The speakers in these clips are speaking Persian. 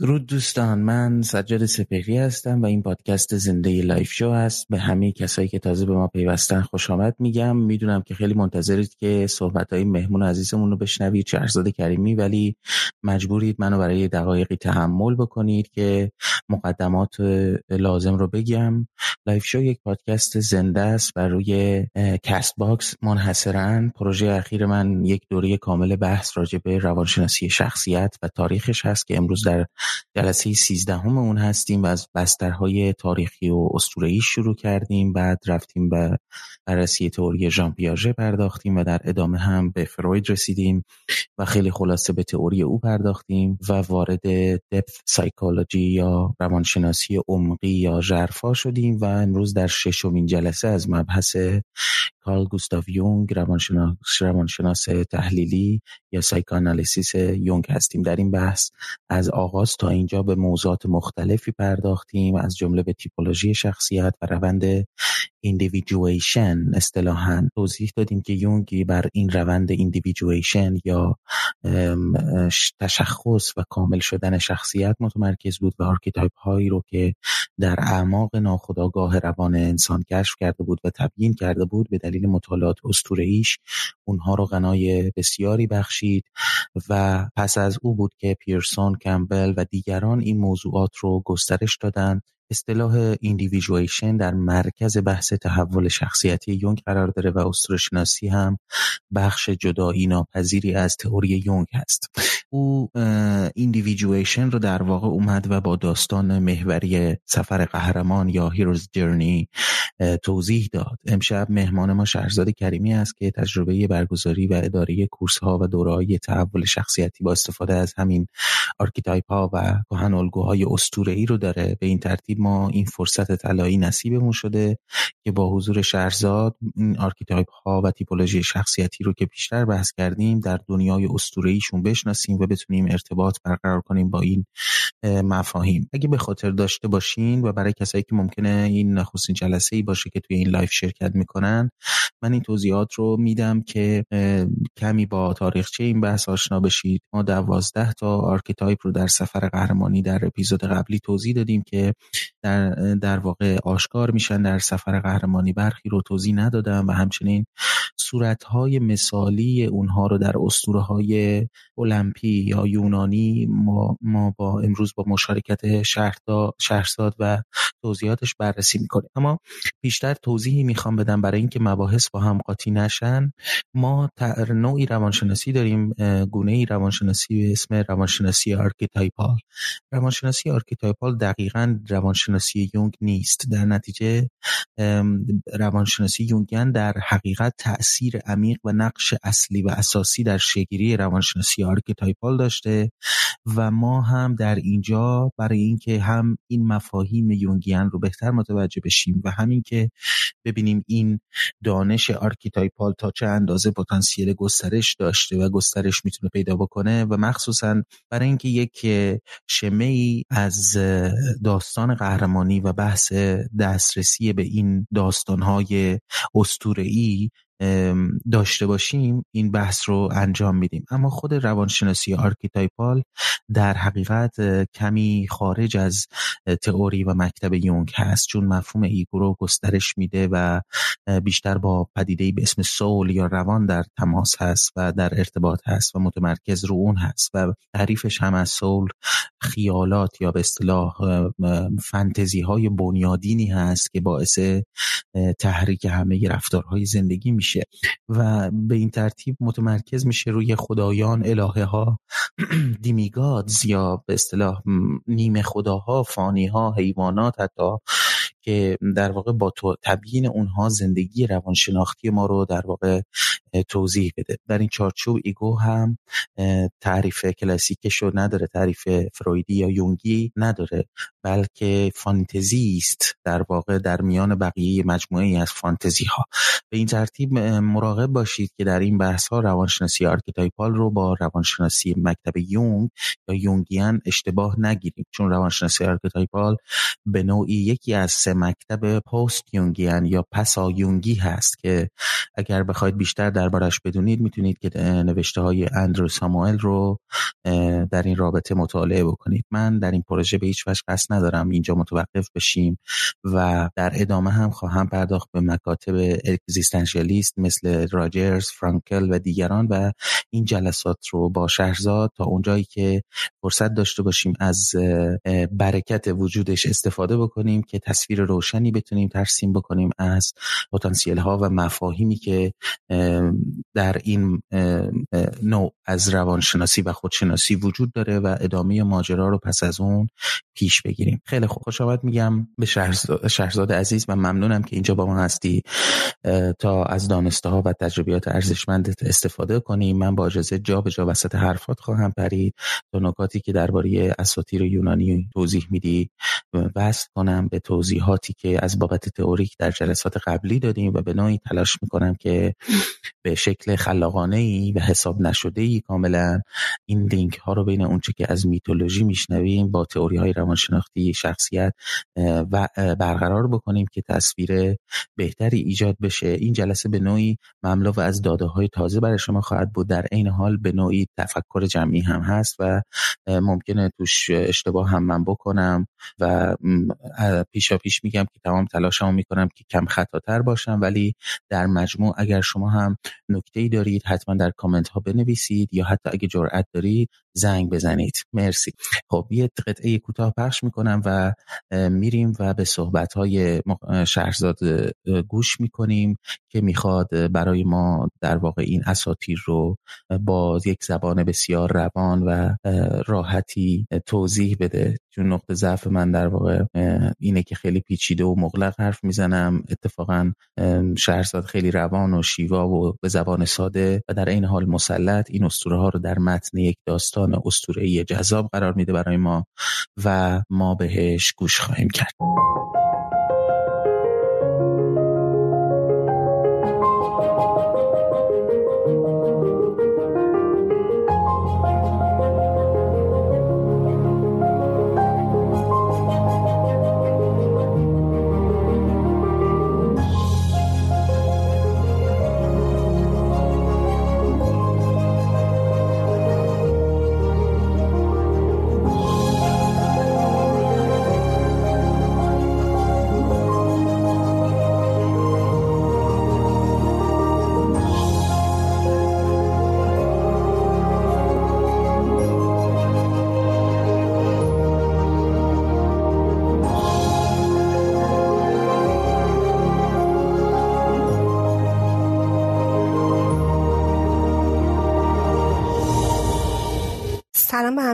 درود دوستان من سجاد سپهری هستم و این پادکست زنده لایو شو است به همه کسایی که تازه به ما پیوستن خوش آمد میگم. می‌دونم که خیلی منتظرید که صحبت های مهمون عزیزمون رو بشنوید شهرزاد کریمی ولی مجبورید منو برای دقایقی تحمل بکنید که مقدمات لازم رو بگم. لایو شو یک پادکست زنده است بر روی کست‌باکس منحصرا. پروژه اخیر من یک دوره کامل بحث راجع به روانشناسی شخصیت و تاریخش هست که امروز در جلسه سیزدهم اون هستیم و از بسترهای تاریخی و اسطوره‌ای شروع کردیم. بعد رفتیم به بررسی تئوری ژان پیاژه پرداختیم و در ادامه هم به فروید رسیدیم و خیلی خلاصه به تئوری او پرداختیم و وارد دپث سایکولوژی یا روانشناسی عمقی یا ژرفا شدیم و امروز در ششمین جلسه از مبحث کارل گوستاو یونگ روانشناس, روانشناس تحلیلی یا psychoanalysis یونگ هستیم. در این بحث از آغاز تا اینجا به موضوعات مختلفی پرداختیم از جمله به تیپولوژی شخصیت و روند individuation اصطلاحا توضیح دادیم که یونگ بر این روند individuation یا تشخص و کامل شدن شخصیت متمرکز بود و archetype هایی رو که در اعماق ناخودآگاه روان انسان کشف کرده بود و تبیین کرده بود به دلیل مطالعات اسطوره‌ایش اونها رو غنای بسیاری بخشید و پس از او بود که پیرسون، کمبل و دیگران این موضوعات رو گسترش دادند. اصطلاح individuation در مرکز بحث تحول شخصیتی یونگ قرار داره و شناسی هم بخش جدایی ناپذیری از تئوری یونگ هست. او individuation رو در واقع اومد و با داستان محوری سفر قهرمان یا hero's journey توضیح داد. امشب مهمان ما شهرزاد کریمی است که تجربه برگزاری و اداره course ها و دوره‌های تحول شخصیتی با استفاده از همین archetype ها و کهن الگوهای اسطوره‌ای رو داره. به این ترتیب ما این فرصت طلایی نصیبمون شده که با حضور شهرزاد این archetype ها و تیپولوژی شخصیتی رو که بیشتر بحث کردیم در دنیای اسطوره‌ایشون بشناسیم و بتونیم ارتباط برقرار کنیم با این مفاهیم. اگه به خاطر داشته باشین و برای کسایی که ممکنه این نخستین جلسه ای باشه که توی این live شرکت می‌کنن من این توضیحات رو میدم که کمی با تاریخچه این بحث آشنا بشید. ما دوازده تا archetype رو در سفر قهرمانی در اپیزود قبلی توضیح دادیم که در, در واقع آشکار میشن در سفر قهرمانی. برخی رو توضیح ندادم و همچنین صورتهای مثالی اونها رو در اسطوره های المپی یا یونانی ما, ما با امروز با مشارکت شهرزاد و توضیحاتش بررسی می‌کنیم. اما بیشتر توضیحی می‌خوام بدم برای اینکه مباحث با هم قاطی نشن. ما نوعی روانشناسی داریم گونه ای روانشناسی به اسم روانشناسی archetypal. روانشناسی archetypal دقیقا روانشناسی یونگ نیست. در نتیجه روانشناسی Jungian در حقیقت تاثیر عمیق و نقش اصلی و اساسی در شکل‌گیری روانشناسی archetypal داشته و ما هم در اینجا برای اینکه هم این مفاهیم Jungian رو بهتر متوجه بشیم و هم اینکه ببینیم این دانش archetypal تا چه اندازه پتانسیل گسترش داشته و گسترش می‌تونه پیدا بکنه و مخصوصا برای اینکه یک شمه ای از داستان قهرمانی و بحث دسترسی به این داستانهای اسطوره‌ای داشته باشیم این بحث رو انجام میدیم. اما خود روانشناسی archetypal در حقیقت کمی خارج از تئوری و مکتب یونگ هست. چون مفهوم ایگو رو گسترش میده و بیشتر با پدیده به اسم سول یا روان در تماس هست و در ارتباط هست و متمرکز رو اون هست و تعریفش هم از سول خیالات یا به اصطلاح فنتزی های بنیادینی هست که باعث تحریک همه رفتارهای زندگی می میشه و به این ترتیب متمرکز میشه روی خدایان الهه ها demigods یا به اصطلاح نیمه خداها فانی ها حیوانات حتی که در واقع با تبیین اونها زندگی روانشناختی ما رو در واقع توضیح بده. در این چارچوب ego هم تعریف کلاسیکش رو نداره تعریف فرویدی یا یونگی نداره بلکه فانتزی است در واقع در میان بقیه مجموعه ای از فانتزی ها به این ترتیب مراقب باشید که در این بحث ها روانشناسی archetypal رو با روانشناسی مکتب یونگ یا Jungian اشتباه نگیریم چون روانشناسی archetypal به نوعی یکی از مکتب post Jungian یا پسا یونگی هست که اگر بخواید بیشتر در دربارش بدونید می‌تونید که نوشته های اندرو ساموئل رو در این رابطه مطالعه بکنید. من در این پروژه به هیچ وجه قصد ندارم اینجا متوقف بشیم و در ادامه هم خواهم پرداخت به مکاتب existentialist مثل راجرز، فرانکل و دیگران و این جلسات رو با شهرزاد تا اونجایی که فرصت داشته باشیم از برکت وجودش استفاده بکنیم که تصویر روشنی بتونیم ترسیم بکنیم از پتانسیل ها و مفاهیمی که در این نوع از روانشناسی و خودشناسی وجود داره و ادامه ماجرا رو پس از اون پیش بگیریم. خیلی خوب. خوش آمد میگم به شهرزاد, عزیز و ممنونم که اینجا با ما هستی. تا از دانسته ها و تجربیات ارزشمندت استفاده کنیم من با اجازه جا به جا وسط حرفات خواهم پرید. تا نکاتی که درباره اساطیر یونانی توضیح میدی وصل کنم به توضیحاتی که از بابت تئوریک در جلسات قبلی دادیم و به نوعی تلاش می‌کنم که به شکل خلاقانه ای و حساب نشده ای کاملا این لینک ها رو بین اونچه که از میتولوژی میشنویم با تئوری های روانشناختی شخصیت و برقرار بکنیم که تصویر بهتری ایجاد بشه. این جلسه به نوعی مملو از داده های تازه برای شما خواهد بود. در عین حال به نوعی تفکر جمعی هم هست و ممکنه توش اشتباه هم من بکنم و پیشا پیش میگم که تمام تلاشمو می‌کنم که کم خطاتر باشم. ولی در مجموع اگر شما هم نکته ای دارید حتما در کامنت ها بنویسید یا حتی اگه جرأت دارید زنگ بزنید. مرسی. خب یه قطعه کوتاه پخش می‌کنم و میریم و به صحبت های شهرزاد گوش می‌کنیم که می‌خواد برای ما در واقع این اساتیر رو با یک زبان بسیار روان و راحتی توضیح بده. چون نقطه ضعف من در واقع اینه که خیلی پیچیده و مغلق حرف می‌زنم. اتفاقا شهرزاد خیلی روان و شیوا و به زبان ساده و در این حال مسلط این اسطوره ها رو در متن یک داستان اسطوره‌ای جذاب قرار میده برای ما و ما بهش گوش خواهیم کرد.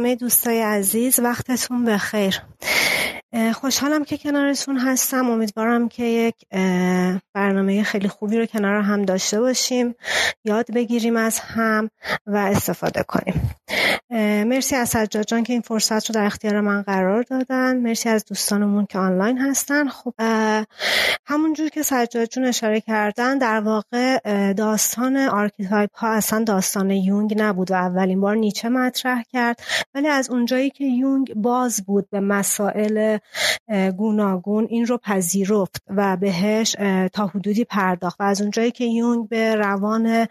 همه دوستای عزیز وقتتون بخیر. خوشحالم که کنارتون هستم. امیدوارم که یک برنامه خیلی خوبی رو کنار هم داشته باشیم یاد بگیریم از هم و استفاده کنیم. مرسی از سجاد جان که این فرصت رو در اختیار من قرار دادن. مرسی از دوستانمون که آنلاین هستن. خب همونجور که سجاد جون اشاره کردن در واقع داستان archetype ها اصلا داستان یونگ نبود و اولین بار نیچه مطرح کرد. ولی از اونجایی که یونگ باز بود به مسائل گوناگون این رو پذیرفت و بهش تا حدودی پرداخت و از اونجایی که یونگ به روان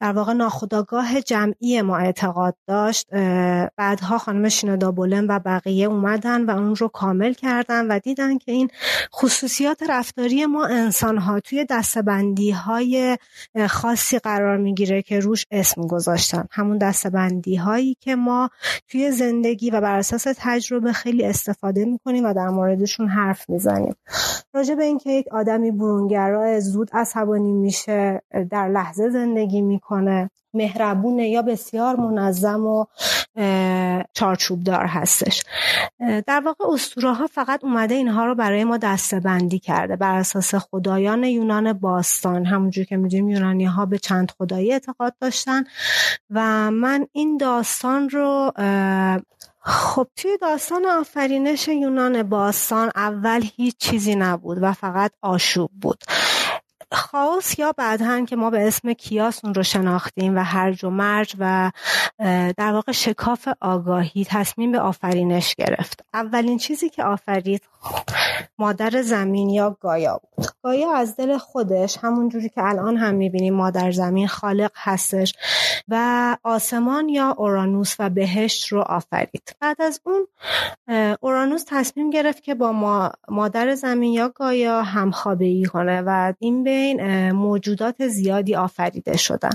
در واقع ناخودآگاه جمعی ما اعتقاد داشت بعدها خانم شینادا بولن و بقیه اومدن و اون رو کامل کردن و دیدن که این خصوصیات رفتاری ما انسان ها توی دستبندی های خاصی قرار می‌گیره که روش اسم گذاشتن. همون دستبندی هایی که ما توی زندگی و بر اساس تجربه خیلی استفاده می‌کنیم و در موردشون حرف می‌زنیم. راجع به اینکه یک آدمی برونگرا زود عصبانی میشه در لحظه زندگی می‌کنه مهربونه یا بسیار منظم و چارچوبدار هستش. در واقع اسطوره ها فقط اومده اینها رو برای ما دسته کرده. بر اساس خدایان یونان باستان. همونجور که می‌دونیم یونانی ها به چند خدایی اعتقاد داشتن. و من این داستان رو خب توی داستان آفرینش یونان باستان اول هیچ چیزی نبود و فقط آشوب بود. خاوس یا بعدا که ما به اسم کیاس اون رو شناختیم و هرج و مرج و در واقع شکاف آگاهی تصمیم به آفرینش گرفت. اولین چیزی که آفرید مادر زمین یا گایا بود. گایا از دل خودش همون جوری که الان هم می‌بینیم مادر زمین خالق هستش و آسمان یا اورانوس و بهشت رو آفرید. بعد از اون اورانوس تصمیم گرفت که با مادر زمین یا گایا همخوابگی کنه و این بین موجودات زیادی آفریده شدن.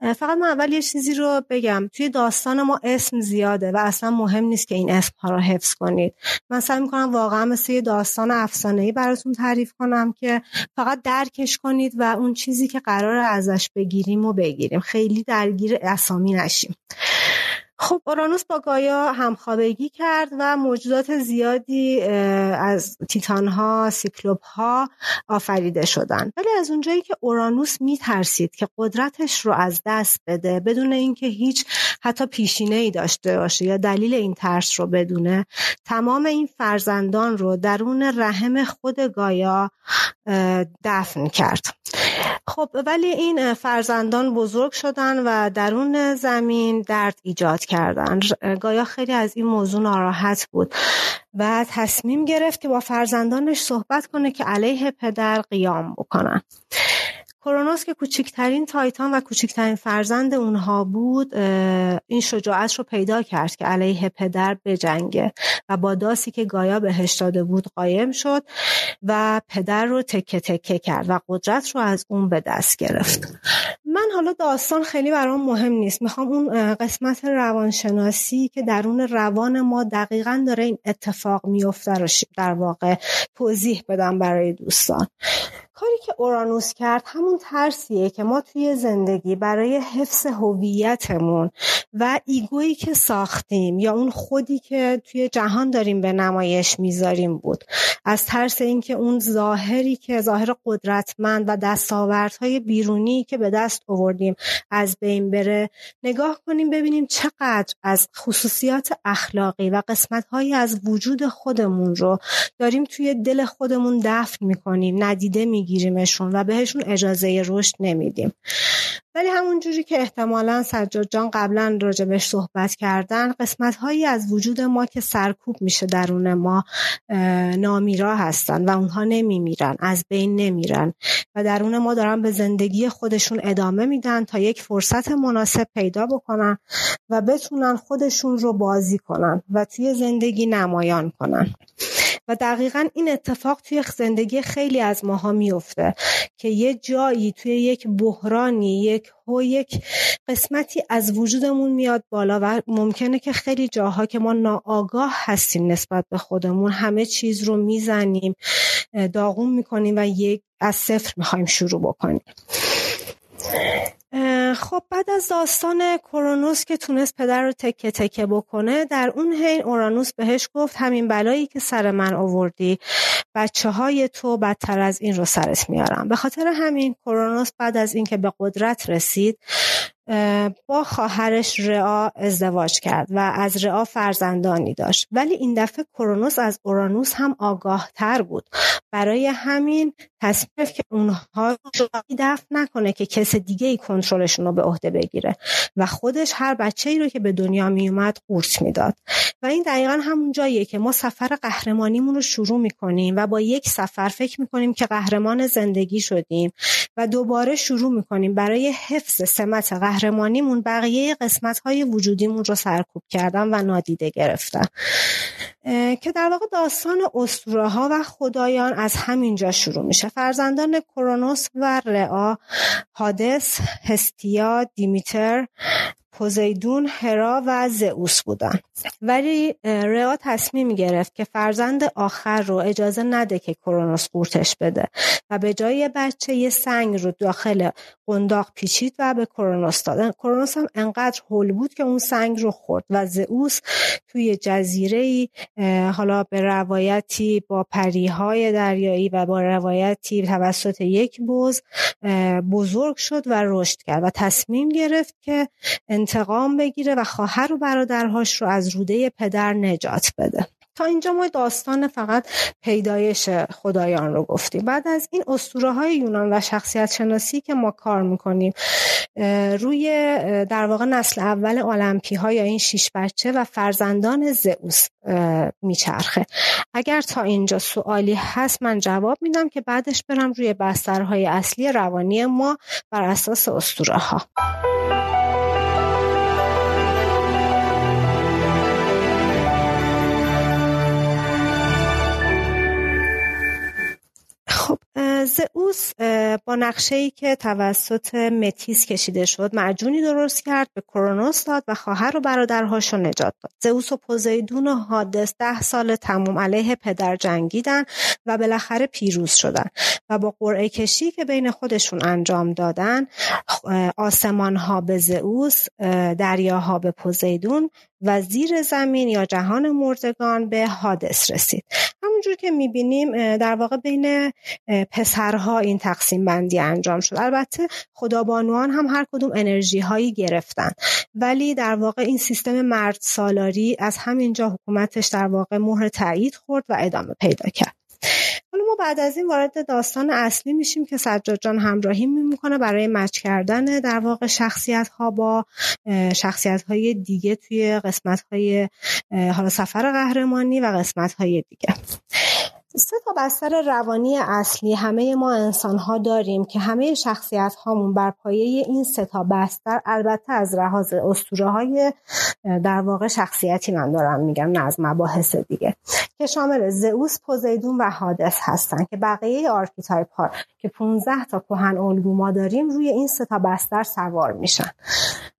فقط من اول یه چیزی رو بگم. توی داستان ما اسم زیاده و اصلا مهم نیست که این اسم ها رو حفظ کنید. من سعی می‌کنم واقعا مثل یه داستان افسانه ای براتون تعریف کنم که فقط درکش کنید و اون چیزی که قرار ازش بگیریم و بگیریم. خیلی درگیر اسامی نشیم. خب اورانوس با گایا همخوابگی کرد و موجودات زیادی از تیتان ها سیکلوپ ها آفریده شدند. ولی از اونجایی که اورانوس میترسید که قدرتش رو از دست بده بدون اینکه هیچ حتی پیشینه ای داشته باشه یا دلیل این ترس رو بدونه تمام این فرزندان رو درون رحم خود گایا دفن کرد. خب ولی این فرزندان بزرگ شدن و درون زمین درد ایجاد کردن. گایا خیلی از این موضوع ناراحت بود. و تصمیم گرفت که با فرزندانش صحبت کنه که علیه پدر قیام بکنن. کرونوس که کوچکترین تایتان و کوچکترین فرزند اونها بود این شجاعت رو پیدا کرد که علیه پدر بجنگه و با داسی که گایا بهش داده بود قایم شد و پدر رو تکه تکه کرد و قدرت رو از اون به دست گرفت. من حالا داستان خیلی برام مهم نیست. می‌خوام اون قسمت روانشناسی که درون روان ما دقیقا داره این اتفاق میفته رو در واقع توضیح بدم برای دوستان. کاری که اورانوس کرد همون ترسیه که ما توی زندگی برای حفظ هویتمون و ایگویی که ساختیم یا اون خودی که توی جهان داریم به نمایش می‌ذاریم بود. از ترس اینکه اون ظاهری که ظاهر قدرتمند و دستاوردهای بیرونی که به دست آوردیم از بین بره نگاه کنیم ببینیم چقدر از خصوصیات اخلاقی و قسمتهایی از وجود خودمون رو داریم توی دل خودمون دفن می‌کنیم ندیده میگیریمشون و بهشون اجازه رشد نمیدیم. ولی همون جوری که احتمالا سجاد جان قبلا راجبش صحبت کردن قسمت هایی از وجود ما که سرکوب میشه درون ما نامیرا هستن و اونها نمیمیرن از بین نمیرن و درون ما دارن به زندگی خودشون ادامه میدن تا یک فرصت مناسب پیدا بکنن و بتونن خودشون رو بازی کنن و توی زندگی نمایان کنن. و دقیقا این اتفاق توی زندگی خیلی از ماها میفته که یه جایی توی یک بحرانی یک هو یک قسمتی از وجودمون میاد بالا و ممکنه که خیلی جاها که ما ناآگاه هستیم نسبت به خودمون همه چیز رو می‌زنیم داغون می‌کنیم و یک از صفر می‌خوایم شروع بکنیم. خب بعد از داستان کرونوس که تونست پدر رو تکه تکه بکنه در اون حین اورانوس بهش گفت همین بلایی که سر من آوردی. بچه های تو بدتر از این رو سرت میارم. به خاطر همین کرونوس بعد از اینکه به قدرت رسید با خواهرش رعا ازدواج کرد و از رعا فرزندانی داشت. ولی این دفعه کرونوس از اورانوس هم آگاه تر بود. برای همین تصمیم که اونها رو دفع نکنه که کس دیگه ای کنترلشون رو به عهده بگیره. و خودش هر بچه ای رو که به دنیا می اومد قورت می‌داد. و این دقیقا همون جاییه که ما سفر قهرمانیمون رو شروع می‌کنیم و با یک سفر فکر می‌کنیم که قهرمان زندگی شدیم و دوباره شروع می‌کنیم برای حفظ سمت قهرمانیمون بقیه قسمت های وجودیمون رو سرکوب کردن و نادیده گرفتن. که در واقع داستان اسطوره ها و خدایان از همینجا شروع میشه. فرزندان کرونوس و رعا هادس هستیا دیمیتر پوزیدون، هرا و زئوس بودن ولی رئا تصمیم گرفت که فرزند آخر رو اجازه نده که کرونوس قورتش بده و به جای بچه یه سنگ رو داخل قنداق پیچید و به کرونوس داد. کرونوس هم انقدر هول بود که اون سنگ رو خورد و زئوس توی جزیره حالا به روایتی با پریهای دریایی و با روایتی توسط یک بز بزرگ شد و رشد کرد و تصمیم گرفت که انتقام بگیره و خواهر و برادرهاش رو از روده پدر نجات بده. تا اینجا ما داستان فقط پیدایش خدایان رو گفتیم. بعد از این اسطوره های یونان و شخصیت شناسی که ما کار می‌کنیم روی در واقع نسل اول المپی ها یا این شیش بچه و فرزندان زئوس میچرخه. اگر تا اینجا سوالی هست من جواب میدم که بعدش برم روی بسترهای اصلی روانی ما بر اساس اسطوره ها زئوس با نقشه ای که توسط متیس کشیده شد معجونی درست کرد به کرونوس داد و خواهر و برادرهاش رو نجات داد. زئوس و پوزیدون و حادث ده سال تموم علیه پدر جنگیدن و بالاخره پیروز شدن و با قرعه کشی که بین خودشون انجام دادن آسمان ها به زئوس دریاها به پوزیدون و زیر زمین یا جهان مردگان به حادث رسید. همونجور که می‌بینیم در واقع بین پسرها این تقسیم بندی انجام شد. البته خدابانوان هم هر کدوم انرژی هایی گرفتن. ولی در واقع این سیستم مرد سالاری از همینجا حکومتش در واقع مهر تایید خورد و ادامه پیدا کرد. حالا ما بعد از این وارد داستان اصلی میشیم که سجاد جان همراهی می‌کنه برای مچ کردن در واقع شخصیت ها با شخصیت های دیگه توی قسمت های حالا سفر قهرمانی و قسمت های دیگه. سه تا بستر روانی اصلی همه ما انسان ها داریم که همه شخصیت هامون بر پایه این سه تا بستر البته از لحاظ اسطوره های در واقع شخصیتی من دارم میگم نه از مباحث دیگه. که شامل زئوس پوزیدون و هادس هستن که بقیه archetype ها که 15 تا کهن الگو ما داریم روی این سه تا بستر سوار میشن.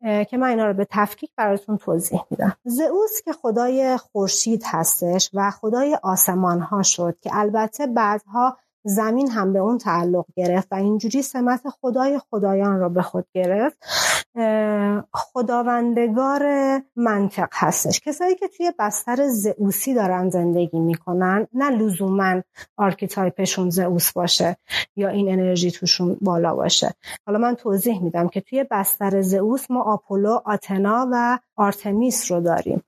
که من اینا رو به تفکیک براتون توضیح میدم. زئوس که خدای خورشید هستش و خدای آسمان ها شد که البته بعدها زمین هم به اون تعلق گرفت و اینجوری سمت خدای خدایان را به خود گرفت. خداوندگار منطق هستش. کسایی که توی بستر زئوسی دارن زندگی می‌کنن نه لزوما archetype شون زئوس باشه یا این انرژی توشون بالا باشه. حالا من توضیح میدم که توی بستر زئوس ما آپولو آتنا و آرتمیس رو داریم.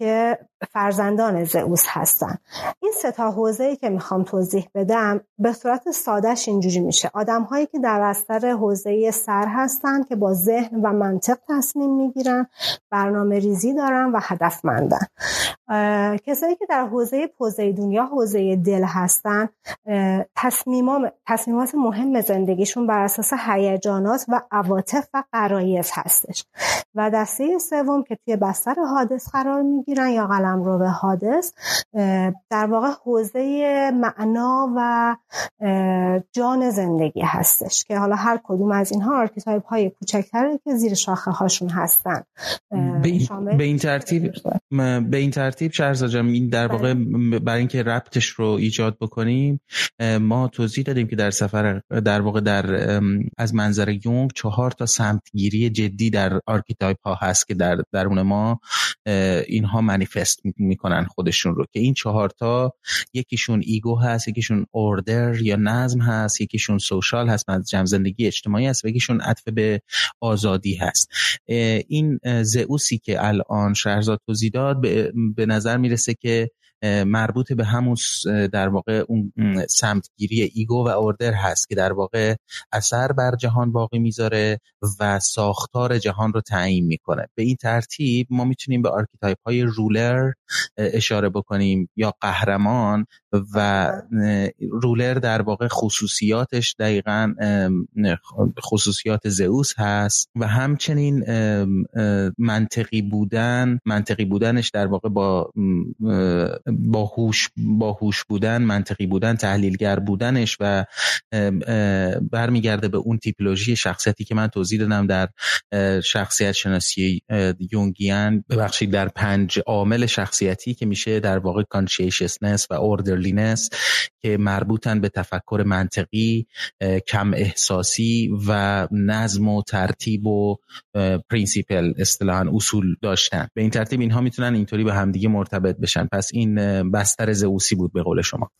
که فرزندان زئوس هستن. این سه تا حوزه که می‌خوام توضیح بدم به صورت سادهش اینجوری میشه. آدم هایی که در اثر حوزه سر هستن که با ذهن و منطق تصمیم می‌گیرن برنامه ریزی دارن و هدفمندن. کسایی که در حوزه پوزیدون یا حوزه دل هستن تصمیمات مهم زندگیشون بر اساس هیجانات و عواطف و غرایز هستش. و دسته سوم که توی بستر هادس قرار می‌گیرن یا قلمرو هادس. در واقع حوزه معنا و جان زندگی هستش که حالا هر کدوم از اینها archetype های کوچکتره که زیر شاخه هاشون هستن به این ترتیب به این ترتیب شهرزاد این در واقع بله. برای اینکه ربطش رو ایجاد بکنیم ما توضیح دادیم که در سفر در واقع در از منظر یونگ چهار تا سمتگیری جدی در archetype ها هست که در درون ما اینها منیفست می‌کنن خودشون رو که این چهارتا یکیشون ego هست یکیشون order یا نظم هست یکیشون social هست جمع زندگی اجتماعی هست و یکیشون عطف به آزادی هست. این زئوسی که الان شهرزاد توضیح به نظر می‌رسه که مربوط به همون در واقع اون سمتگیری ego و order هست که در واقع اثر بر جهان باقی می‌ذاره و ساختار جهان رو تعیین می‌کنه. به این ترتیب ما می‌تونیم به archetype های ruler اشاره بکنیم یا قهرمان و ruler در واقع خصوصیاتش دقیقا خصوصیات زئوس هست و همچنین منطقی بودن منطقی بودنش در واقع با با هوش با هوش بودن منطقی بودن تحلیلگر بودنش و برمیگرده به اون تیپولوژی شخصیتی که من توضیح دادم در شخصیت شناسی Jungian ببخشید در پنج عامل شخصیتی که میشه در واقع conscientiousness و orderliness که مربوطن به تفکر منطقی کم احساسی و نظم و ترتیب و principle اصطلاحا اصول داشتن. به این ترتیب اینها می‌تونن اینطوری به همدیگه مرتبط بشن. پس این بستر زئوسی بود به قول شما.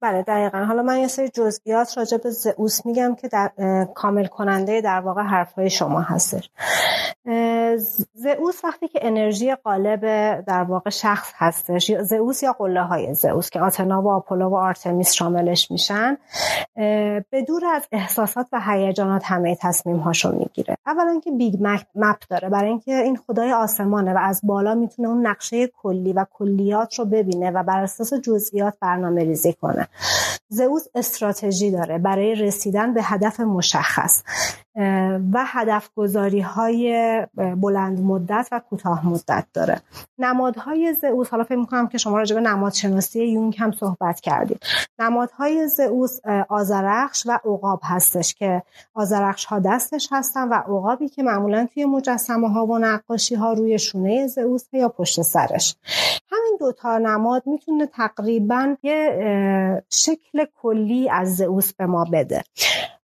بله دقیقا. حالا من یه سری جزئیات راجع به زئوس میگم که در کامل کننده در واقع حرفهای شما هستش. زئوس وقتی که انرژی غالب در واقع شخص هستش زئوس یا قله های زئوس که آتنا و آپولو و آرتمیس شاملش میشن به دور از احساسات و هیجانات همه تصمیم هاشو می‌گیره. اولا که big map داره. برای اینکه این خدای آسمانه و از بالا می‌تونه اون نقشه کلی و کلیات رو ببینه و بر اساس جزئیات برنامه ریزی کنه زئوس استراتژی داره برای رسیدن به هدف مشخص. و هدف گذاری های بلند مدت و کوتاه مدت داره. نمادهای زئوس حالا فکر می‌کنم که شما راجع به نماد شناسی یونگ هم صحبت کردید. نمادهای زئوس آزرخش و عقاب هستش که آزرخش ها دستش هستن و عقابی که معمولا توی مجسمه ها و نقاشی ها روی شونه زئوس یا پشت سرش. همین دوتا نماد می‌تونه تقریبا یه شکل کلی از زئوس به ما بده.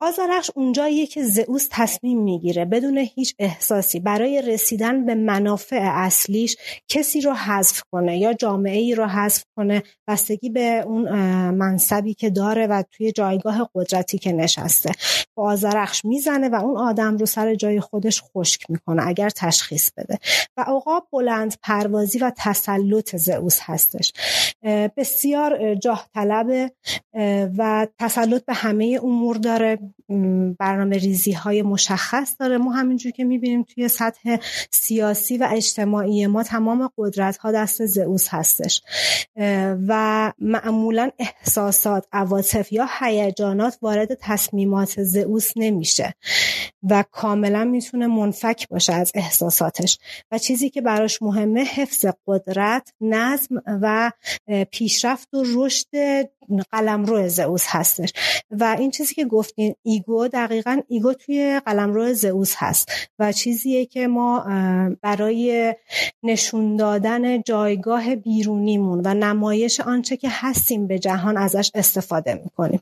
آزارخش اونجاییه که زئوس تصمیم می‌گیره بدون هیچ احساسی برای رسیدن به منافع اصلیش کسی رو حذف کنه یا جامعه ای رو حذف کنه. بستگی به اون منصبی که داره و توی جایگاه قدرتی که نشسته. با آزرخش می‌زنه و اون آدم رو سر جای خودش خشک می‌کنه اگر تشخیص بده. و عقاب بلند پروازی و تسلط زئوس هستش. بسیار جاه طلبه و تسلط به همه امور داره. برنامه ریزی های مشخص داره. ما همینجور که می‌بینیم توی سطح سیاسی و اجتماعی ما تمام قدرت ها دست زئوس هستش. و معمولا احساسات عواطف یا هیجانات وارد تصمیمات زئوس نمیشه و کاملا می‌تونه منفک باشه از احساساتش. و چیزی که براش مهمه حفظ قدرت نظم و پیشرفت و رشد قلمرو زئوس هستش. و این چیزی که گفتین ego دقیقا ego توی قلمرو زئوس هست و چیزیه که ما برای نشون دادن جایگاه بیرونیمون و نمایش آنچه که هستیم به جهان ازش استفاده می‌کنیم.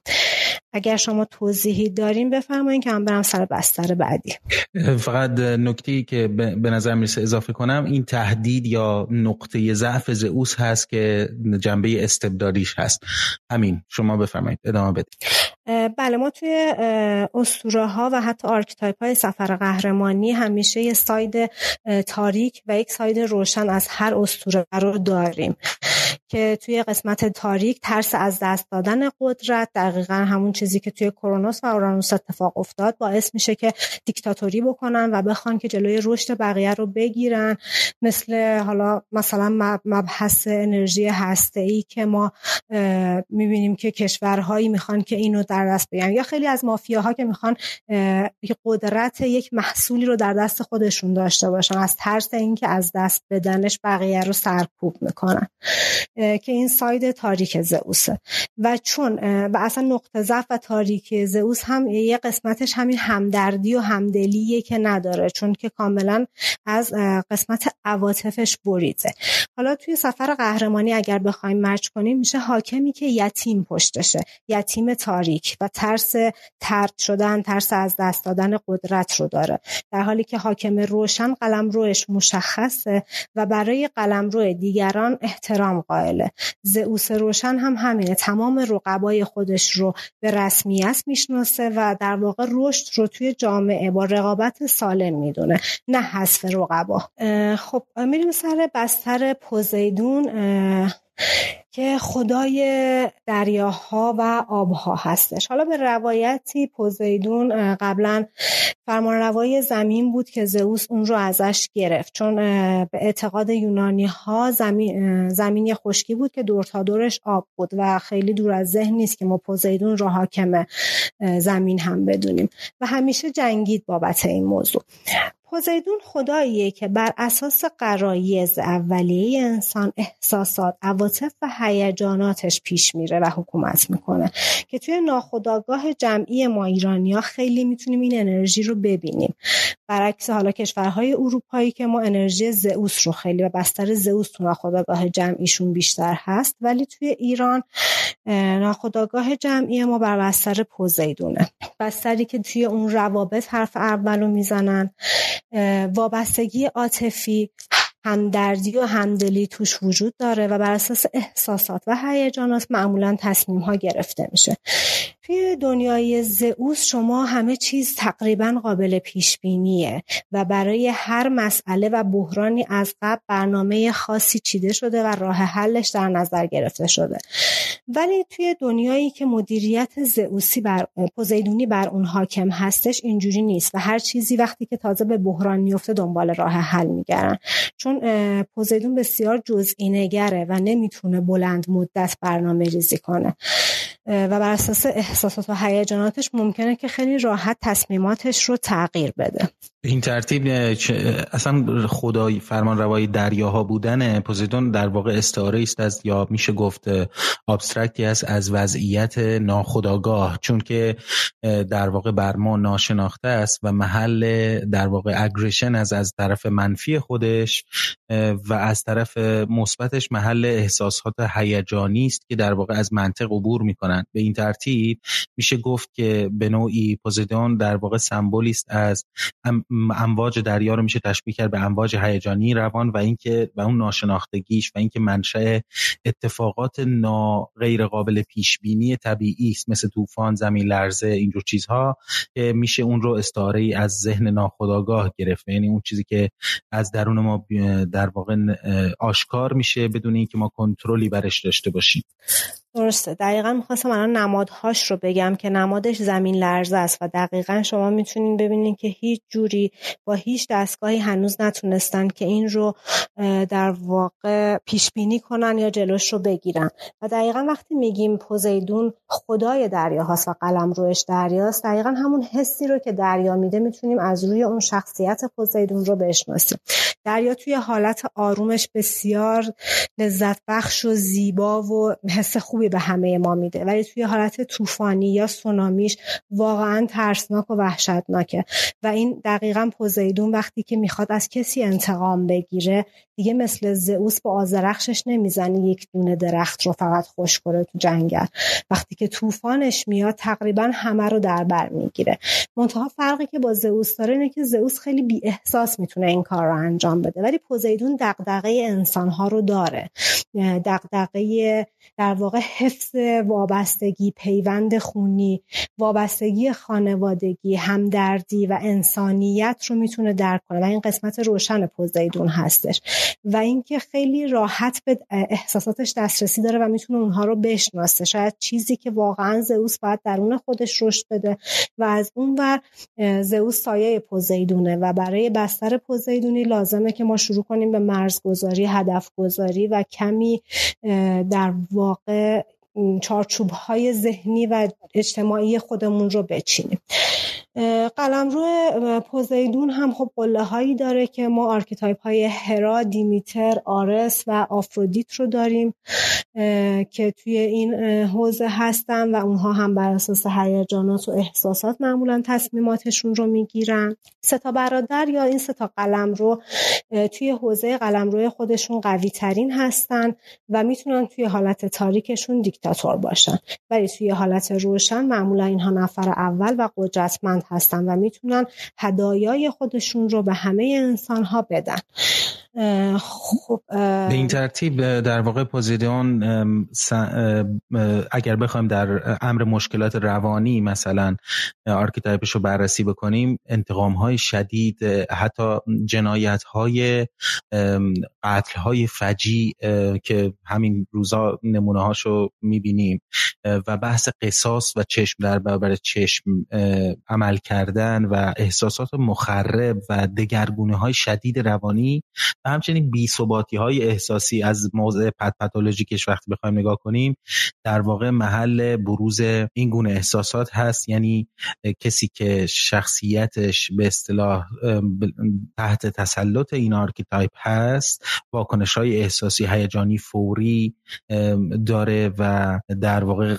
اگر شما توضیحی داریم بفرمایید که من برم سر بستر بعدی. فقط نکته که به نظر می‌رسه اضافه کنم این تهدید یا نقطه ضعف زئوس هست که جنبه استبدالیش هست. همین. شما بفرمایید. ادامه بدید. بله ما توی اسطوره ها و حتی archetype های سفر قهرمانی همیشه یه side تاریک و یک ساید روشن از هر اسطوره رو داریم که توی قسمت تاریک ترس از دست دادن قدرت دقیقا همون چیزی که توی کرونوس و اورانوس اتفاق افتاد باعث میشه که دیکتاتوری بکنن و بخوان که جلوی رشد بقیه رو بگیرن. مثل حالا مثلا مبحث انرژی هسته ای که ما می‌بینیم که کشورهایی می‌خوان که اینو در دست بگیرن یا خیلی از مافیاها که می‌خوان قدرت یک محصولی رو در دست خودشون داشته باشن. از ترس اینکه از دست بدنش بقیه رو سرکوب می‌کنن. که این ساید تاریک زئوسه. و چون و اصلا نقطه ضعف و تاریک زئوس هم یه قسمتش همین همدردی و همدلیه که نداره. چون که کاملا از قسمت عواطفش بریده. حالا توی سفر قهرمانی اگر بخوایم مرج کنیم میشه حاکمی که یتیم پشتشه. یتیم تاریک. و ترس ترد شدن ترس از دست دادن قدرت رو داره. در حالی که حاکم روشن قلم روش مشخصه و برای قلم روی دیگران احترام قائله. زئوس روشن هم همینه. تمام رقبای خودش رو به رسمیت می‌شناسه و در واقع رشد رو توی جامعه با رقابت سالم می‌دونه. نه حذف رقبا. خب میریم سر بستر پوزیدون. که خدای دریاها و آبها هستش. حالا به روایتی پوزیدون قبلا فرمانروای زمین بود که زئوس اون رو ازش گرفت. چون به اعتقاد یونانی ها زمین زمین خشکی بود که دور تا دورش آب بود و خیلی دور از ذهن نیست که ما پوزیدون رو حاکم زمین هم بدونیم. و همیشه جنگید بابت این موضوع. پوزیدون خداییه که بر اساس قرایز اولیه انسان احساسات عواطف و هیجاناتش پیش میره و حکومت می‌کنه که توی ناخداگاه جمعی ما ایرانیا خیلی می‌تونیم این انرژی رو ببینیم. برعکس حالا کشورهای اروپایی که ما انرژی زئوس رو خیلی و بستر زئوس تو ناخداگاه جمعیشون بیشتر هست ولی توی ایران ناخداگاه جمعی ما بر بستر پوزیدونه. بستری که توی اون روابط حرف اول رو می‌زنن وابستگی عاطفی همدردی و همدلی توش وجود داره و بر اساس احساسات و هیجانات معمولا تصمیم ها گرفته میشه. توی دنیای زئوس شما همه چیز تقریبا قابل پیش بینیه و برای هر مسئله و بحرانی از قبل برنامه خاصی چیده شده و راه حلش در نظر گرفته شده. ولی توی دنیایی که مدیریت زئوسی بر پوزیدونی بر اون حاکم هستش اینجوری نیست و هر چیزی وقتی که تازه به بحران میفته دنبال راه حل میگردن چون پوزیدون بسیار جزئی نگره و نمی‌تونه بلند مدت برنامه ریزی کنه. و بر اساس احساسات و هیجاناتش ممکنه که خیلی راحت تصمیماتش رو تغییر بده. این ترتیب اصلا خدای فرمان روای دریاها بودن پوزیدون در واقع استعاره است از یا میشه گفت ابسترکتی است از وضعیت ناخداگاه چون که در واقع بر ما ناشناخته است و محل در واقع اگریشن از از طرف منفی خودش و از طرف مثبتش محل احساسات هیجانی است که در واقع از منطق عبور می‌کنند به این ترتیب میشه گفت که به نوعی پوزیدون در واقع سمبولی است از امواج دریا رو میشه تشبیه کرد به امواج هیجانی روان و اینکه و اون ناشناختگیش و اینکه منشأ اتفاقات نا غیر قابل پیش بینی طبیعی است. مثل طوفان زمین لرزه اینجور چیزها که میشه اون رو استعاره ای از ذهن ناخودآگاه گرفت. یعنی اون چیزی که از درون ما در واقع آشکار میشه بدون اینکه ما کنترلی برش داشته باشیم. درسته. دقیقا می‌خواستم الان نمادهاش رو بگم که نمادش زمین لرزه است و دقیقا شما می‌تونین ببینین که هیچ جوری با هیچ دستگاهی هنوز نتونستن که این رو در واقع پیش بینی کنن یا جلوش رو بگیرن. و دقیقا وقتی میگیم پوزیدون خدای دریا هاست و قلم روش دریاست دقیقا همون حسی رو که دریا میده می‌تونیم از روی اون شخصیت پوزیدون رو بشناسیم. دریا توی حالت آرومش بسیار لذت بخش و زیبا و حس خوبی به همه ما میده. ولی توی حالت طوفانی یا سونامیش واقعا ترسناک و وحشتناکه و این دقیقا پوزیدون وقتی که می‌خواد از کسی انتقام بگیره دیگه مثل زئوس با آزرخشش نمی‌زنه یک دونه درخت رو فقط خوش کنه تو جنگل. وقتی که طوفانش میاد تقریبا همه رو در بر می‌گیره. منتها فرقی که با زئوس داره اینه که زئوس خیلی بی احساس می‌تونه این کار رو انجام بده. ولی پوزیدون دغدغه انسانها رو داره. دغدغه در واقع حفظ وابستگی پیوند خونی وابستگی خانوادگی همدردی و انسانیت رو می‌تونه درک کنه و این قسمت روشن پوزیدون هستش و اینکه خیلی راحت به احساساتش دسترسی داره و می‌تونه اونها رو بشناسه. شاید چیزی که واقعا زئوس باید درون خودش رشد بده و از اون ور زئوس سایه پوزیدونه و برای بستر پوزیدونی لازمه که ما شروع کنیم به مرزگذاری هدف گذاری و کمی در واقع چارچوب های ذهنی و اجتماعی خودمون رو بچینیم. قلمروی پوزیدون هم خب قله هایی داره که ما archetype های هرا، دیمیتر، آرس و آفرودیت رو داریم که توی این حوزه هستن و اونها هم بر اساس هیجانات و احساسات معمولا تصمیماتشون رو می‌گیرن. سه تا برادر یا این سه تا قلمرو توی حوزه قلمروی خودشون قوی ترین هستن و می‌تونن توی حالت تاریکشون دیکتاتور باشن. ولی توی حالت روشن معمولا اینها نفر اول و قدرتمند هستن و می‌تونن هدایای خودشون رو به همه انسان ها بدن. خب به این ترتیب در واقع پوزیدون اگر بخوایم در امر مشکلات روانی مثلا archetype ش رو بررسی بکنیم انتقام های شدید حتی جنایت های قتل های فجی که همین روزا نمونه هاشو می‌بینیم و بحث قصاص و چشم در برابر چشم عمل کردن و احساسات مخرب و دگرگونه های شدید روانی همچنین بی های احساسی از موضع پت پاتولوژیکش وقتی بخوایم نگاه کنیم در واقع محل بروز این گونه احساسات هست. یعنی کسی که شخصیتش به اصطلاح تحت تسلط این archetype هست واکنش های احساسی هیجانی فوری داره و در واقع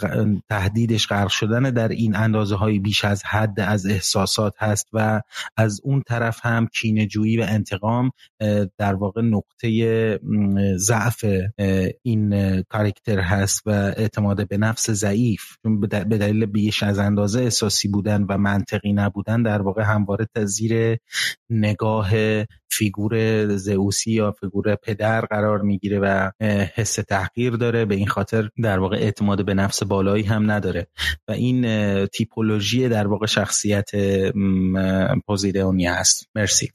تهدیدش غرق شدن در این اندازه های بیش از حد از احساسات هست و از اون طرف هم کینه‌جویی و انتقام در واقع نقطه ضعف این کاراکتر هست و اعتماد به نفس ضعیف. به دلیل بیش از اندازه احساسی بودن و منطقی نبودن در واقع همواره زیر نگاه فیگور زئوسی یا فیگور پدر قرار می‌گیره و حس تحقیر داره. به این خاطر در واقع اعتماد به نفس بالایی هم نداره. و این تیپولوژی در واقع شخصیت پوزیدونی هست. مرسی.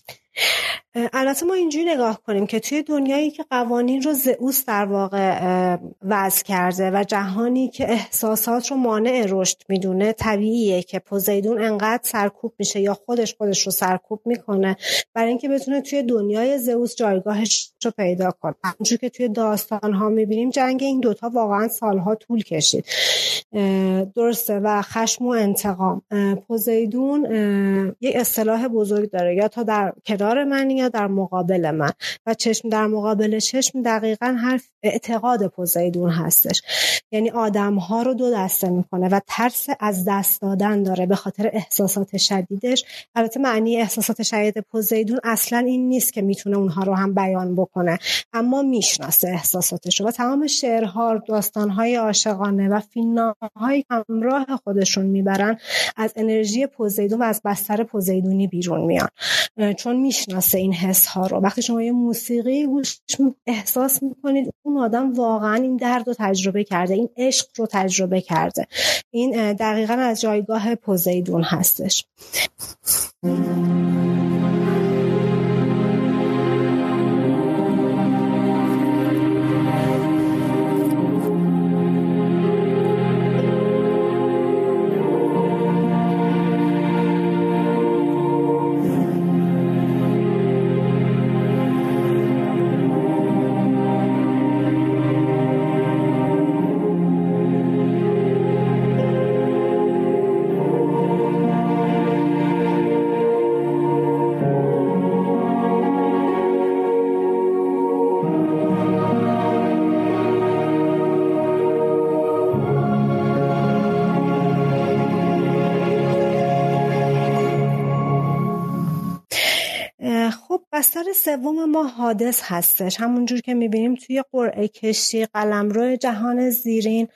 البته ما اینجوری نگاه کنیم که توی دنیایی که قوانین رو زئوس در واقع وضع کرده و جهانی که احساسات رو مانع رشد می‌دونه طبیعیه که پوزیدون انقدر سرکوب میشه یا خودش خودش رو سرکوب می‌کنه برای اینکه بتونه توی دنیای زئوس جایگاهش رو پیدا کنه. همونجور که توی داستان ها می‌بینیم جنگ این دوتا واقعا سالها طول کشید. درسته و خشم و انتقام. پوزیدون یک اصطلاح بزرگ داره. یا تا در کنار من در مقابل من؟ و چشم در مقابل چشم دقیقا حرف اعتقاد پوزیدون هستش. یعنی آدم ها رو دو دسته می‌کنه و ترس از دست دادن داره به خاطر احساسات شدیدش. البته معنی احساسات شدید پوزیدون اصلا این نیست که می‌تونه اونها رو هم بیان بکنه. اما می‌شناسه احساساتش و تمام شعرها داستانهای عاشقانه و فیلمهایی همراه خودشون می‌برن از انرژی پوزیدون و از بستر پوزیدونی بیرون میان. چون می‌شناسه این حس ها رو. وقتی شما یه موسیقی گوش احساس می‌کنید اون آدم واقعا این درد رو تجربه کرده این عشق رو تجربه کرده. این دقیقا از جایگاه پوزیدون هستش. سوم ما حادث هستش. همونجور که می‌بینیم توی قرعه کشی قلمرو جهان زیرین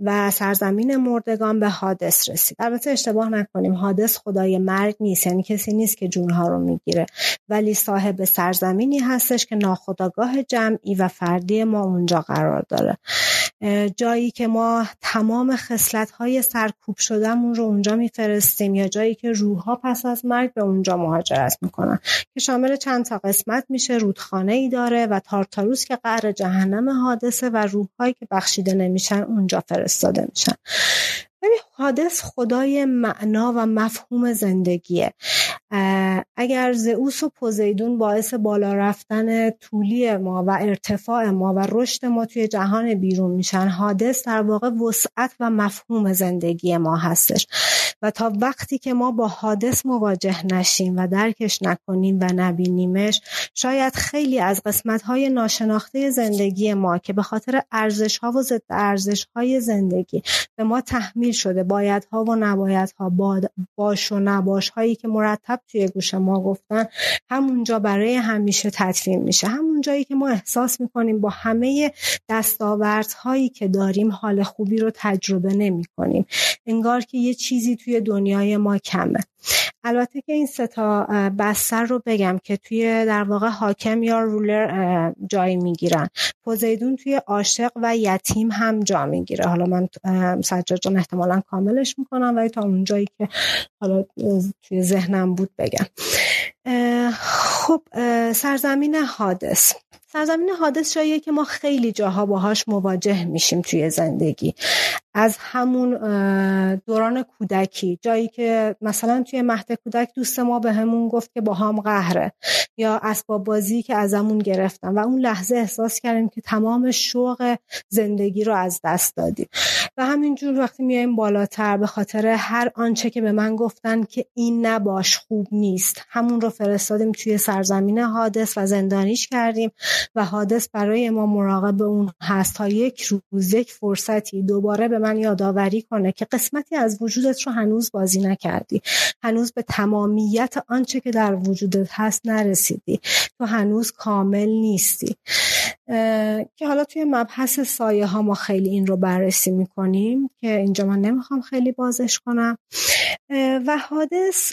و سرزمین مردگان به حادث رسید. البته اشتباه نکنیم حادث خدای مرگ نیست. یعنی کسی نیست که جونها رو می‌گیره. ولی صاحب سرزمینی هستش که ناخداگاه جمعی و فردی ما اونجا قرار داره. جایی که ما تمام خصلت های سرکوب شدهمون رو اونجا میفرستیم یا جایی که روحها پس از مرگ به اونجا مهاجرت می‌کنن. که شامل چند تا قسمت میشه رودخانه ای داره و تارتاروس که قعر جهنم حادثه و روحهایی که بخشیده نمیشن اونجا فرستاده میشن. ولی حادث خدای معنا و مفهوم زندگیه. اگر زئوس و پوزیدون باعث بالا رفتن طولی ما و ارتفاع ما و رشد ما توی جهان بیرون میشن حادث در واقع وسعت و مفهوم زندگی ما هستش. و تا وقتی که ما با حادث مواجه نشیم و درکش نکنیم و نبینیمش شاید خیلی از قسمت های ناشناخته زندگی ما که به خاطر ارزش ها و ضد ارزش های زندگی به ما تحمیل شده باید ها و نباید ها باش و نباش هایی که مرتب توی گوش ما گفتن همونجا برای همیشه تدفین میشه. همون جایی که ما احساس می‌کنیم با همه دستاوردهایی که داریم حال خوبی رو تجربه نمی کنیم انگار که یه چیزی توی دنیای ما کمه. البته که این ستا بستر رو بگم که توی در واقع حاکم یا رولر جای می‌گیرن. پوزیدون توی عاشق و یتیم هم جا می‌گیره. حالا من سجاد جان احتمالا کاملش می‌کنم ولی تا اون جایی که حالا توی ذهنم بود بگم. خب سرزمین حادث. سرزمین حادث جاییه که ما خیلی جاها باهاش مواجه میشیم توی زندگی. از همون دوران کودکی جایی که مثلا توی مهد کودک دوست ما به همون گفت که با هم قهره یا اسباب بازی که ازمون گرفتن و اون لحظه احساس کردیم که تمام شوق زندگی رو از دست دادیم. و همینجور وقتی میایم بالاتر به خاطر هر آنچه که به من گفتن که این نباش خوب نیست. همون رو فرستادیم توی سرزمین حادث و زندانیش کردیم. و حادث برای ما مراقب اون هست تا یک روز یک فرصتی دوباره به من یادآوری کنه که قسمتی از وجودت رو هنوز بازی نکردی. هنوز به تمامیت آنچه که در وجودت هست نرسیدی. تو هنوز کامل نیستی. که حالا توی مبحث سایه ها ما خیلی این رو بررسی می‌کنیم که اینجا من نمی‌خوام خیلی بازش کنم. و حادث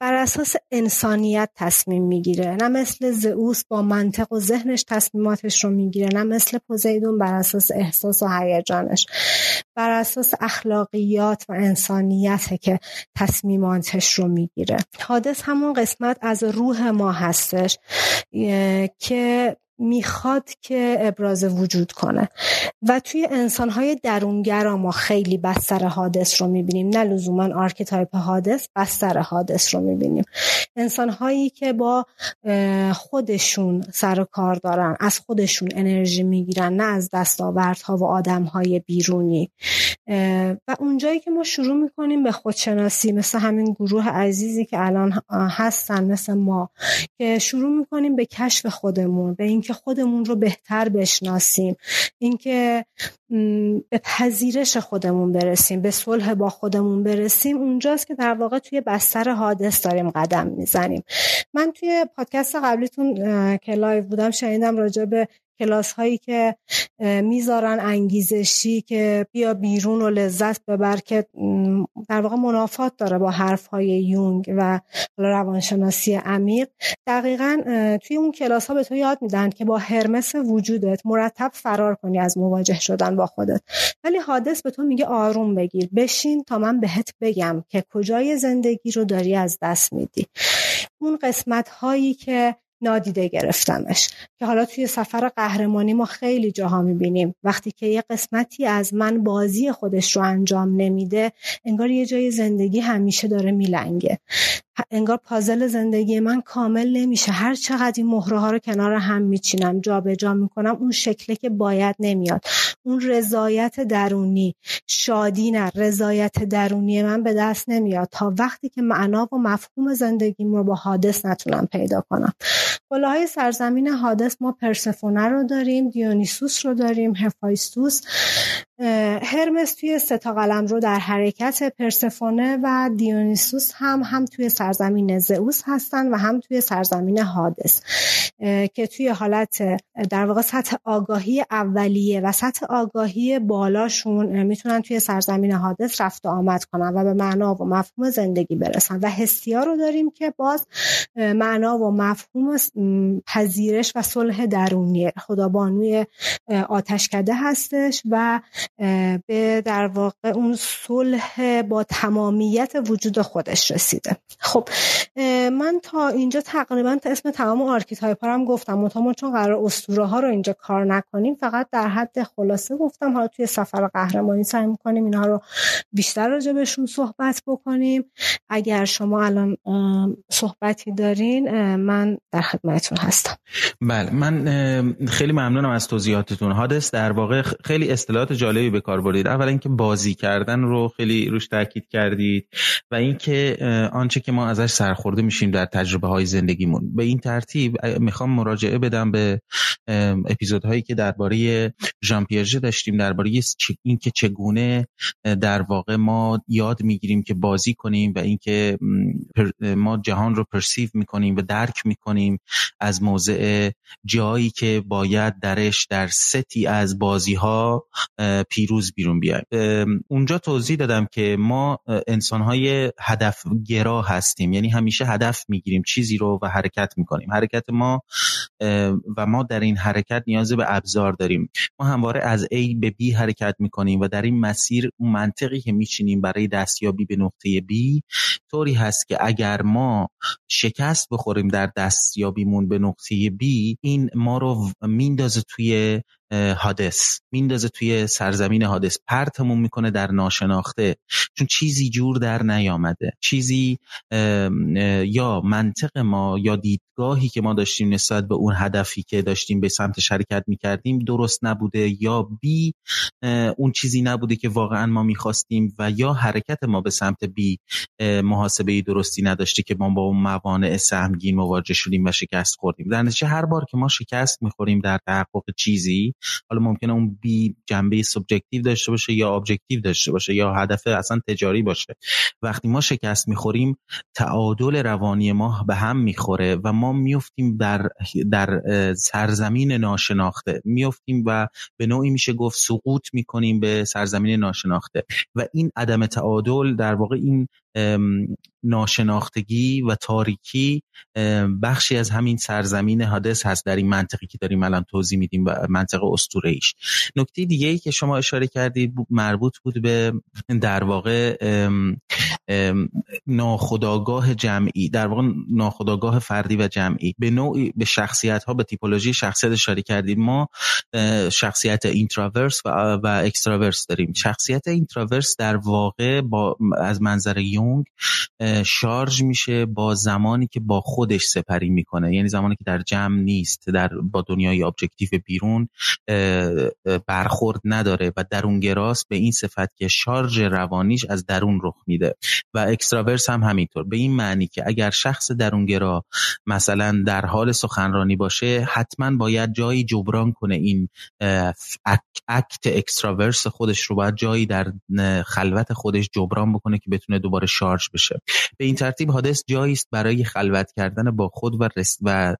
بر اساس انسانیت تصمیم می‌گیره. نه مثل زئوس با منطق و ذهنش تصمیماتش رو می‌گیره نه مثل پوزیدون بر اساس احساس و هیجانش. بر اساس اخلاقیات و انسانیت که تصمیماتش رو می‌گیره. هادس همون قسمت از روح ما هستش که می‌خواد که ابراز وجود کنه. و توی انسانهای درونگرا ما خیلی بستر هادس رو می‌بینیم. نه لزوما archetype هادس بستر هادس رو می‌بینیم. انسانهایی که با خودشون سر و کار دارن از خودشون انرژی می‌گیرن نه از دستاوردها و آدمهای بیرونی. و اونجایی که ما شروع می‌کنیم به خودشناسی مثل همین گروه عزیزی که الان هستن مثل ما که شروع می‌کنیم به کشف خودمون به این اینکه خودمون رو بهتر بشناسیم اینکه به پذیرش خودمون برسیم به صلح با خودمون برسیم. اونجاست که در واقع توی بستر هادس داریم قدم می‌زنیم. من توی پادکست قبلیتون که live بودم شنیدم راجع به کلاس هایی که می‌ذارن انگیزشی که بیا بیرون و لذت ببر که در واقع منافات داره با حرف های یونگ و روانشناسی عمیق. دقیقا توی اون کلاس ها به تو یاد میدن که با هرمس وجودت مرتب فرار کنی از مواجه شدن با خودت. ولی حادث به تو میگه آروم بگیر. بشین تا من بهت بگم که کجای زندگی رو داری از دست میدی. اون قسمت هایی که نادیده گرفتمش. که حالا توی سفر قهرمانی ما خیلی جاها می‌بینیم. وقتی که یه قسمتی از من بازی خودش رو انجام نمیده انگار یه جای زندگی همیشه داره میلنگه. انگار پازل زندگی من کامل نمیشه. هر چقدر این مهره ها رو کنار هم میچینم جابجا می‌کنم اون شکله که باید نمیاد. اون رضایت درونی شادی نه رضایت درونی من به دست نمیاد. تا وقتی که معنا و مفهوم زندگیم رو با حادث نتونم پیدا کنم. های سرزمین حادث ما پرسفونه رو داریم دیونیسوس رو داریم هفایستوس. هرمس توی ستا قلم رو در حرکت پرسفونه و دیونیسوس هم هم توی سرزمین زئوس هستن و هم توی سرزمین حادث که توی حالت در واقع سطح آگاهی اولیه و سطح آگاهی بالاشون می‌تونن توی سرزمین حادث رفت و آمد کنن و به معنا و مفهوم زندگی برسن. و حسیا رو داریم که باز معنا و مفهوم پذیرش و صلح درونی خدابانوی آتشکده هستش و به در واقع اون صلح با تمامیت وجود خودش رسیده. خب من تا اینجا تقریبا تا اسم تمام archetype هم گفتم. مطمئن چون قرار اسطوره ها رو اینجا کار نکنیم فقط در حد خلاصه گفتم. حالا توی سفر قهرمانی سعی می‌کنیم اینها رو بیشتر راجع بهشون صحبت بکنیم. اگر شما الان صحبتی دارین من در خدمتتون هستم. بله من خیلی ممنونم از توضیحاتتون. حادث در واقع خیلی اصطلاحات جالبی به کار برید اولا اینکه بازی کردن رو خیلی روش تاکید کردید و اینکه آنچه که ما ازش سرخورده میشیم در تجربه های زندگیمون. به این ترتیب می‌خوام مراجعه بدم به اپیزودهایی که درباره ژان پیاژه داشتیم درباره اینکه چگونه در واقع ما یاد می‌گیریم که بازی کنیم و اینکه ما جهان رو پرسیو می‌کنیم و درک می‌کنیم از موضع جایی که باید درش در ستی از بازی ها پیروز بیرون بیایم اونجا توضیح دادم که ما انسانهای هدف گرا هستیم. یعنی همیشه هدف می‌گیریم چیزی رو و حرکت می‌کنیم. حرکت ما و ما در این حرکت نیاز به ابزار داریم. ما همواره از A به B حرکت می‌کنیم و در این مسیر منطقی که میچینیم برای دستیابی به نقطه B طوری هست که اگر ما شکست بخوریم در دستیابیمون به نقطه B این ما رو میندازه توی حادث. میندازه توی سرزمین حادث. پرتمون می‌کنه در ناشناخته. چون چیزی جور در نیامده. چیزی یا منطق ما یا دیدگاهی که ما داشتیم نسبت به اون هدفی که داشتیم به سمتش حرکت می‌کردیم درست نبوده یا بی اون چیزی نبوده که واقعا ما می‌خواستیم و یا حرکت ما به سمت بی محاسبه درستی نداشته که ما با اون موانع سهمگین مواجه شدیم و شکست خوردیم. در نتیجه هر بار که ما شکست می‌خوریم در تحقق چیزی حالا ممکنه اون بی جنبه subjective داشته باشه یا objective داشته باشه یا هدف اصلا تجاری باشه. وقتی ما شکست می‌خوریم تعادل روانی ما به هم می‌خوره و ما میفتیم در در سرزمین ناشناخته. میفتیم و به نوعی میشه گفت سقوط می‌کنیم به سرزمین ناشناخته. و این عدم تعادل در واقع این ناشناختگی و تاریکی بخشی از همین سرزمین حادث هست در این منطقی که داریم الان توضیح میدیم و منطق استوره ایش نکته دیگه ای که شما اشاره کردید مربوط بود به در واقع ناخودآگاه جمعی در واقع ناخودآگاه فردی و جمعی. به نوعی به شخصیت ها به تیپولوژی شخصیت اشاره کردید. ما شخصیت introvert و, و اکستراورس داریم. شخصیت introvert در واقع با از منظر یونگ شارژ میشه با زمانی که با خودش سپری می‌کنه. یعنی زمانی که در جمع نیست در با دنیای objective بیرون برخورد نداره و درونگراست به این صفت که شارژ روانیش از درون رخ میده. و اکستراورس هم همینطور. به این معنی که اگر شخص درونگرا مثلا در حال سخنرانی باشه حتما باید جایی جبران کنه این act extrovert خودش رو باید جایی در خلوت خودش جبران بکنه که بتونه دوباره شارژ بشه. به این ترتیب هادس جایی است برای خلوت کردن با خود و, و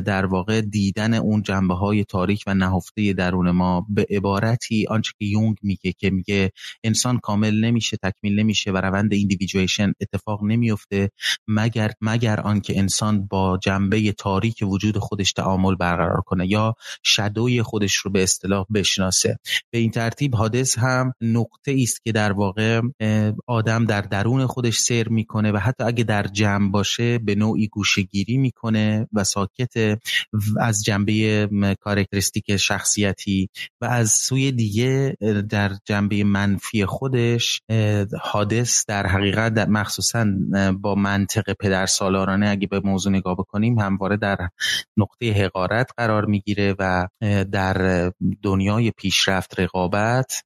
در واقع دیدن اون جنبه های تاریک و نهفته درون ما. به عبارتی آنچه که یونگ میگه که میگه انسان کامل نمیشه تکمیل نمیشه و روند ایندیویدویشن اتفاق نمیفته مگر مگر آنکه انسان با جنبه تاریک وجود خودش تعامل برقرار کنه یا شدوی خودش رو به اصطلاح بشناسه. به این ترتیب حادث هم نقطه است که در واقع آدم در درون خودش سیر می‌کنه و حتی اگه در جمع باشه به نوعی گوشگیری می‌کنه و ساکت از جنبه کارکترستیک شخصیتی و از سوی دیگه در جنبه منفی خودش حادث در حقیقت در مخصوصا با منطق پدر سالارانه اگه به موضوع نگاه بکنیم همواره در نقطه حقارت قرار می‌گیره و در دنیای پیشرفت رقابت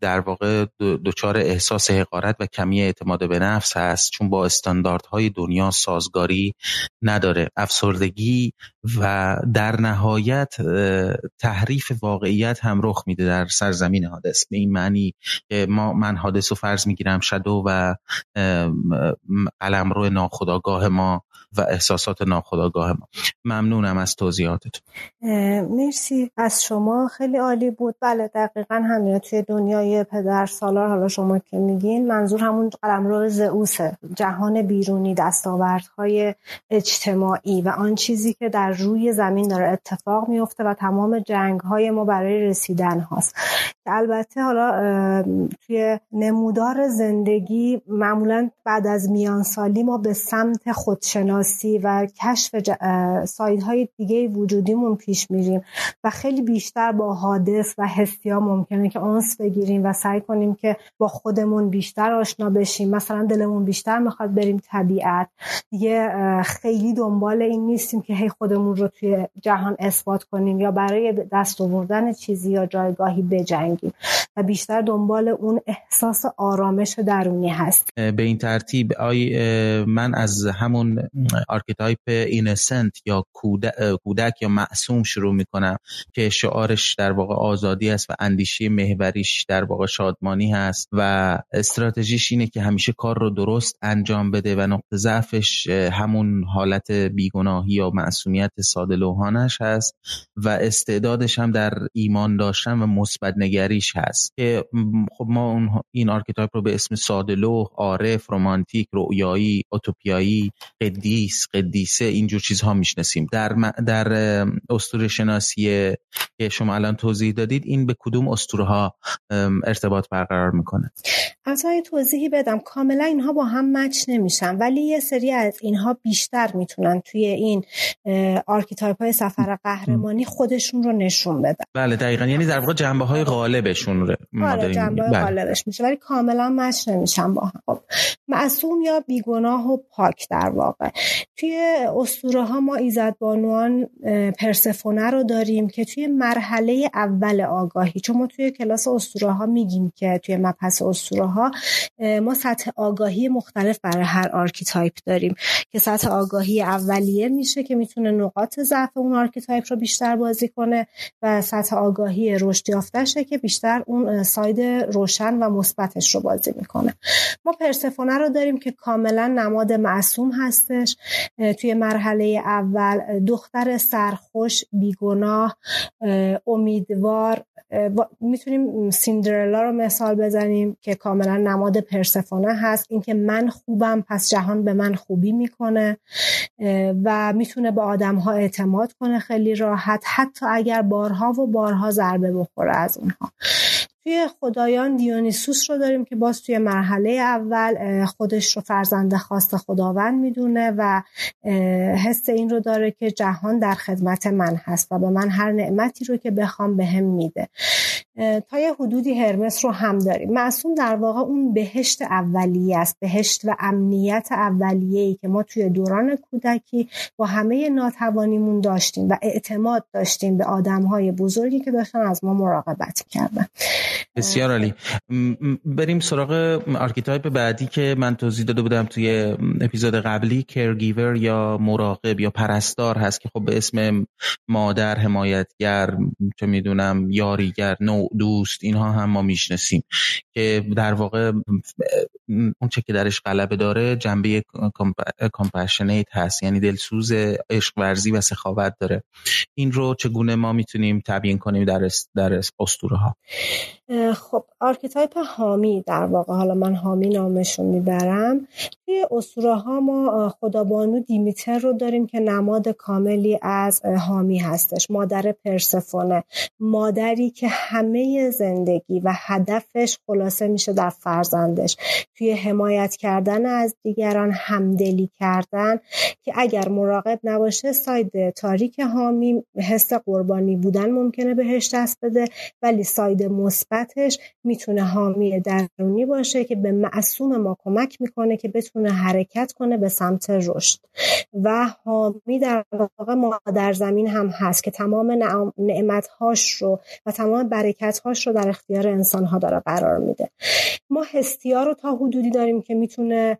در واقع دچار احساس حقارت و کمی اعتماد به نفس هست چون با استانداردهای دنیا سازگاری نداره. افسردگی و در نهایت تحریف واقعیت هم رخ میده در سرزمین حادث. به این معنی که ما من حادث و فرض می‌گیرم شدو و قلمرو ناخداگاه ما و احساسات ناخداگاه ما. ممنونم از توضیحاتتون. مرسی. از شما خیلی عالی بود. بله دقیقا همین توی دنیای پدر سالار. حالا شما که میگین منظور همون قلمرو زئوسه جهان بیرونی دستاوردهای اجتماعی و آن چیزی که در روی زمین داره اتفاق میفته و تمام جنگ های ما برای رسیدن هاست. البته حالا توی نمودار زندگی معمولا بعد از میانسالی ما به سمت خودشناسی و کشف سایدهای دیگه وجودیمون پیش میریم و خیلی بیشتر با حادث و حسیا ممکنه که آنس بگیریم و سعی کنیم که با خودمون بیشتر آشنا بشیم. مثلا دلمون بیشتر می‌خواد بریم طبیعت. دیگه خیلی دنبال این نیستیم که هی خودمون رو توی جهان اثبات کنیم یا برای دست آوردن چیزی یا جایگاهی بجنگیم. و بیشتر دنبال اون احساس آرامش درونی هست. به این ترتیب آی من از همون archetype innocent یا کودک یا معصوم شروع می‌کنم که شعارش در واقع آزادی است و اندیشه محوریش در واقع شادمانی هست و استراتژیش اینه که همیشه کار رو درست انجام بده و نقطه ضعفش همون حالت بیگناهی یا معصومیت ساده لوحانه‌ش هست و استعدادش هم در ایمان داشتن و مثبت نگریش هست که خب ما اون این archetype رو به اسم ساده لوح، عارف، رمانتیک، رویایی، اوتوپیایی، قدیس، قدیسه اینجور چیزها می‌شناسیم. در در اسطوره شناسی که شما الان توضیح دادید این به کدوم اسطوره ها ارتباط برقرار می‌کنه؟ یه توضیحی بدم. کاملا اینها با هم مچ نمیشن. ولی یه سری از اینها بیشتر می‌تونن توی این آرکیتایپ های سفر قهرمانی خودشون رو نشون بدن. بله دقیقا. یعنی در واقع جنبه های غالبشون رو آره جنبه های بله. غالبش میشه. ولی کاملا مچ نمیشن با هم. خب معصوم یا بیگناه و پاک در واقع. توی اسطوره ها ما ایزدبانوان پرسفونه رو داریم که توی مرحله اول آگاهی چون ما توی کلاس اسطوره ها میگیم که توی مبحث اسطوره ها ما سطح آگاهی مختلف برای هر آرکیتایپ داریم که سطح آگاهی اولیه میشه که می‌تونه نقاط ضعف اون آرکیتایپ رو بیشتر بازی کنه و سطح آگاهی رشد یافتشه که بیشتر اون side روشن و مثبتش رو بازی می‌کنه. ما پرسفونه رو داریم که کاملا نماد معصوم هستش. توی مرحله اول دختر سرخوش بیگناه امیدوار می‌تونیم سیندرلا رو مثال بزنیم که کاملا نماد پرسفونه هست اینکه من خوبم پس جهان به من خوبی می‌کنه و می‌تونه به آدم ها اعتماد کنه خیلی راحت حتی اگر بارها و بارها ضربه بخوره از اونها. توی خدایان دیونیسوس رو داریم که باز توی مرحله اول خودش رو فرزند خواست خداوند می‌دونه و حس این رو داره که جهان در خدمت من هست و به من هر نعمتی رو که بخوام به میده. تا یه حدودی هرمس رو هم داریم. معصوم در واقع اون بهشت اولیه است. بهشت و امنیت اولیه ای که ما توی دوران کودکی با همه ناتوانیمون داشتیم و اعتماد داشتیم به آدم های بزرگی که داشتن از ما مراقبت کردن بسیار عالی. بریم سراغ آرکیتایپ بعدی که من توضیح داده بودم توی اپیزود قبلی. caregiver یا مراقب یا پرستار هست که خب به اسم مادر حمایتگر چه می‌دونم یاریگر نوع‌دوست اینها هم ما می‌شناسیم که در واقع اون چه که درش غلبه داره جنبه compassionate هست یعنی دلسوز عشق ورزی و سخاوت داره. این رو چگونه ما می‌تونیم تبیین کنیم در در اسطوره ها خب آرکیتایپ حامی در واقع حالا من حامی نامشون می‌برم. توی اسطوره ها ما خدابانو دیمیتر رو داریم که نماد کاملی از حامی هستش. مادر پرسفونه. مادری که همه زندگی و هدفش خلاصه میشه در فرزندش. توی حمایت کردن از دیگران همدلی کردن که اگر مراقب نباشه ساید تاریک حامی حس قربانی بودن ممکنه بهش دست بده. ولی ساید مثبتش می‌تونه حامی درونی باشه که به معصوم ما کمک می‌کنه که بتونه حرکت کنه به سمت رشد. و حامی در واقع مادر زمین هم هست که تمام نعمتهاش رو و تمام برکتهاش رو در اختیار انسان ها داره قرار میده. ما هستیا رو تا حدودی داریم که می‌تونه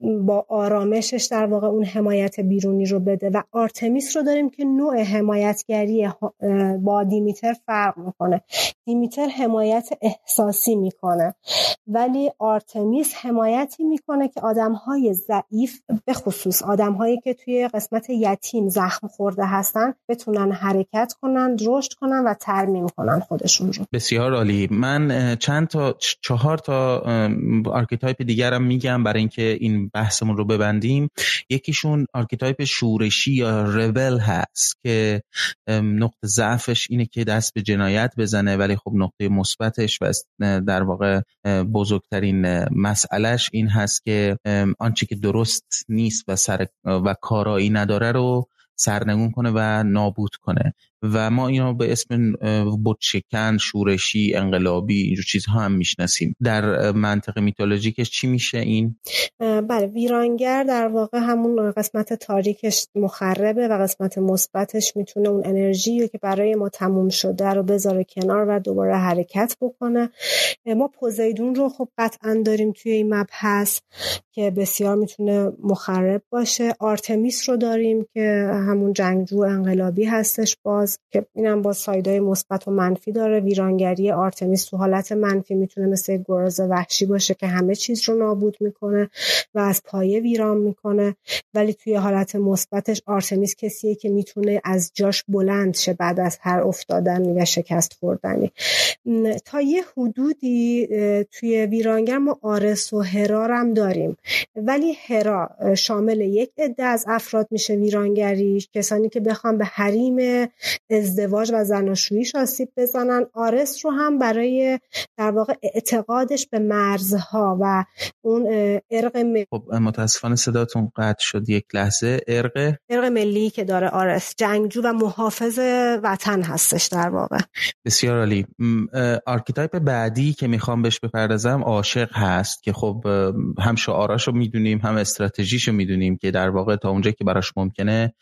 با آرامشش در واقع اون حمایت بیرونی رو بده و آرتمیس رو داریم که نوع حمایتگری با دیمیتر فرق می‌کنه. دیمیتر حمایت احساسی می‌کنه. ولی آرتمیس حمایتی می‌کنه که آدم های ضعیف به خصوص آدم هایی که توی قسمت یتیم زخم خورده هستن بتونن حرکت کنن رشد کنن و ترمیم کنن خودشون رو. بسیار عالی. من چند تا چهار تا آرکیتایپ دیگرم میگم برای اینکه این بحثمون رو ببندیم. یکیشون آرکیتایپ شورشی یا rebel هست که نقطه ضعفش اینه که دست به جنایت بزنه ولی خب نقطه مثبتش و در واقع بزرگترین مسئلهش این هست که آنچه که درست نیست و ثمر و کارایی نداره رو سرنگون کنه و نابود کنه. و ما اینو به اسم بودشکن شورشی انقلابی اینجور چیزها هم می‌شناسیم. در منطقه میتولوژیکش چی میشه این؟ بله ویرانگر در واقع همون قسمت تاریکش مخربه و قسمت مثبتش می‌تونه اون انرژی که برای ما تموم شده رو بذاره کنار و دوباره حرکت بکنه. ما پوزیدون رو خب قطعا داریم توی این مبحث که بسیار می‌تونه مخرب باشه. آرتمیس رو داریم که همون جنگجو انقلابی هستش باز. که اینم با side ای مثبت و منفی داره. ویرانگری آرتمیس تو حالت منفی می‌تونه مثل گراز وحشی باشه که همه چیز رو نابود می‌کنه و از پایه ویران می‌کنه. ولی توی حالت مثبتش آرتمیس کسیه که می‌تونه از جاش بلند شه بعد از هر افتادن و شکست خوردنی. تا یه حدودی توی ویرانگر ما آرس و هرا هم داریم. ولی هرا شامل یک عده از افراد میشه ویرانگری. کسانی که بخوام به حریم ازدواج و زناشویی آسیب بزنن. آرس رو هم برای در واقع اعتقادش به مرزها و اون ارق ملی خب متاسفانه صداتون قطع شد یک لحظه. ارق؟ ارق ملی که داره آرس. جنگجو و محافظ وطن هستش در واقع. بسیار عالی. آرکیتایپ بعدی که می‌خوام بهش بپردازم عاشق هست که خب هم شعاراشو می‌دونیم هم استراتژیشو می‌دونیم که در واقع تا اونجا که براش ممکنه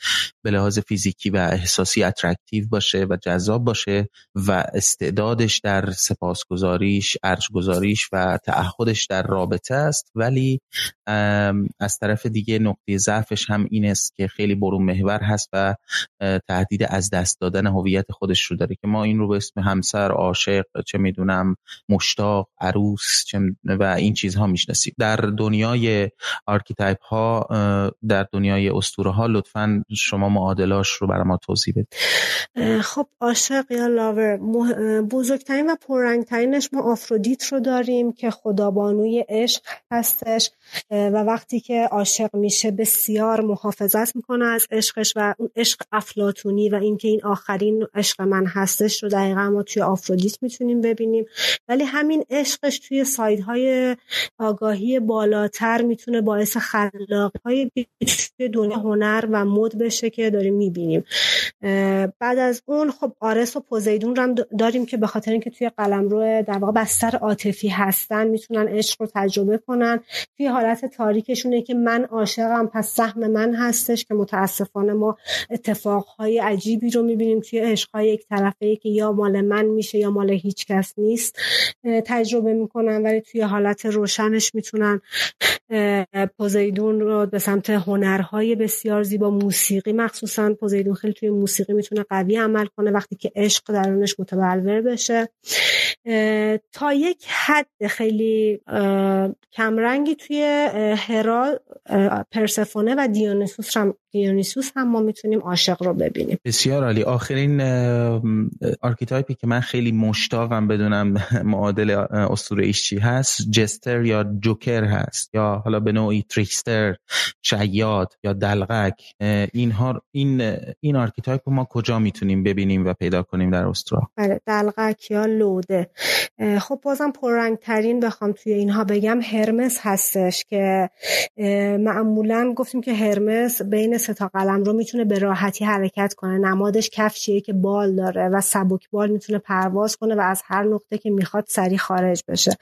به لحاظ فیزیکی و احساسی attract attractive باشه و جذاب باشه و استعدادش در سپاسگزاریش ارجگذاریش و تعهدش در رابطه است. ولی از طرف دیگه نقطه ضعفش هم این است که خیلی برون محور هست و تهدید از دست دادن هویت خودش رو داره که ما این رو به اسم همسر عاشق چه می‌دونم مشتاق عروس و این چیزها می‌شناسیم. در دنیای آرکیتایپ ها در دنیای اسطوره ها لطفا شما معادلاش رو برای ما توضیح بدید. خب عاشق یا لاور بزرگترین و پررنگترینش ما آفرودیت رو داریم که خدابانوی عشق هستش و وقتی که عاشق میشه بسیار محافظت می‌کنه از عشقش و اون عشق افلاتونی و اینکه این آخرین عشق من هستش رو دقیقا ما توی آفرودیت می‌تونیم ببینیم. ولی همین عشقش توی سایدهای آگاهی بالاتر می‌تونه باعث خلاقی های توی دنیا هنر و مد بشه که داریم می‌بینیم. بعد از اون خب آرس و پوزیدون رو داریم که به خاطر اینکه توی قلمرو در واقع بستر عاطفی هستن می‌تونن عشق رو تجربه کنن. توی حالت تاریکشونه که من عاشقم پس سهم من هستش که متاسفانه ما اتفاقهای عجیبی رو می‌بینیم توی عشقهای یک طرفه که یا مال من میشه یا مال هیچ کس نیست تجربه می‌کنن ولی توی حالت روشنش می‌تونن پوزیدون رو به سمت هنرهای بسیار زیبا موسیقی مخصوصا پوزیدون خیلی توی موسیقی می‌تونه قوی عمل کنه وقتی که عشق درونش متبلور بشه. تا یک حد خیلی کمرنگی توی هرا پرسفونه و دیونیسوس هم دیونیسوس هم ما می‌تونیم عاشق رو ببینیم. بسیار عالی. آخرین آرکیتایپی که من خیلی مشتاقم بدونم معادل اسطوره چی هست jester یا joker هست یا حالا به نوعی trickster شیاد یا دلقک اینها این این آرکیتایپ ما کجا می‌تونیم ببینیم و پیدا کنیم در اسطوره بله دلقک یا لوده. خب بازم پررنگ ترین بخوام توی اینها بگم هرمس هستش که معمولا گفتیم که هرمس بین سه تا قلمرو می‌تونه به راحتی حرکت کنه. نمادش کفشیه که بال داره و سبک بال می‌تونه پرواز کنه و از هر نقطه که می‌خواد سریع خارج بشه.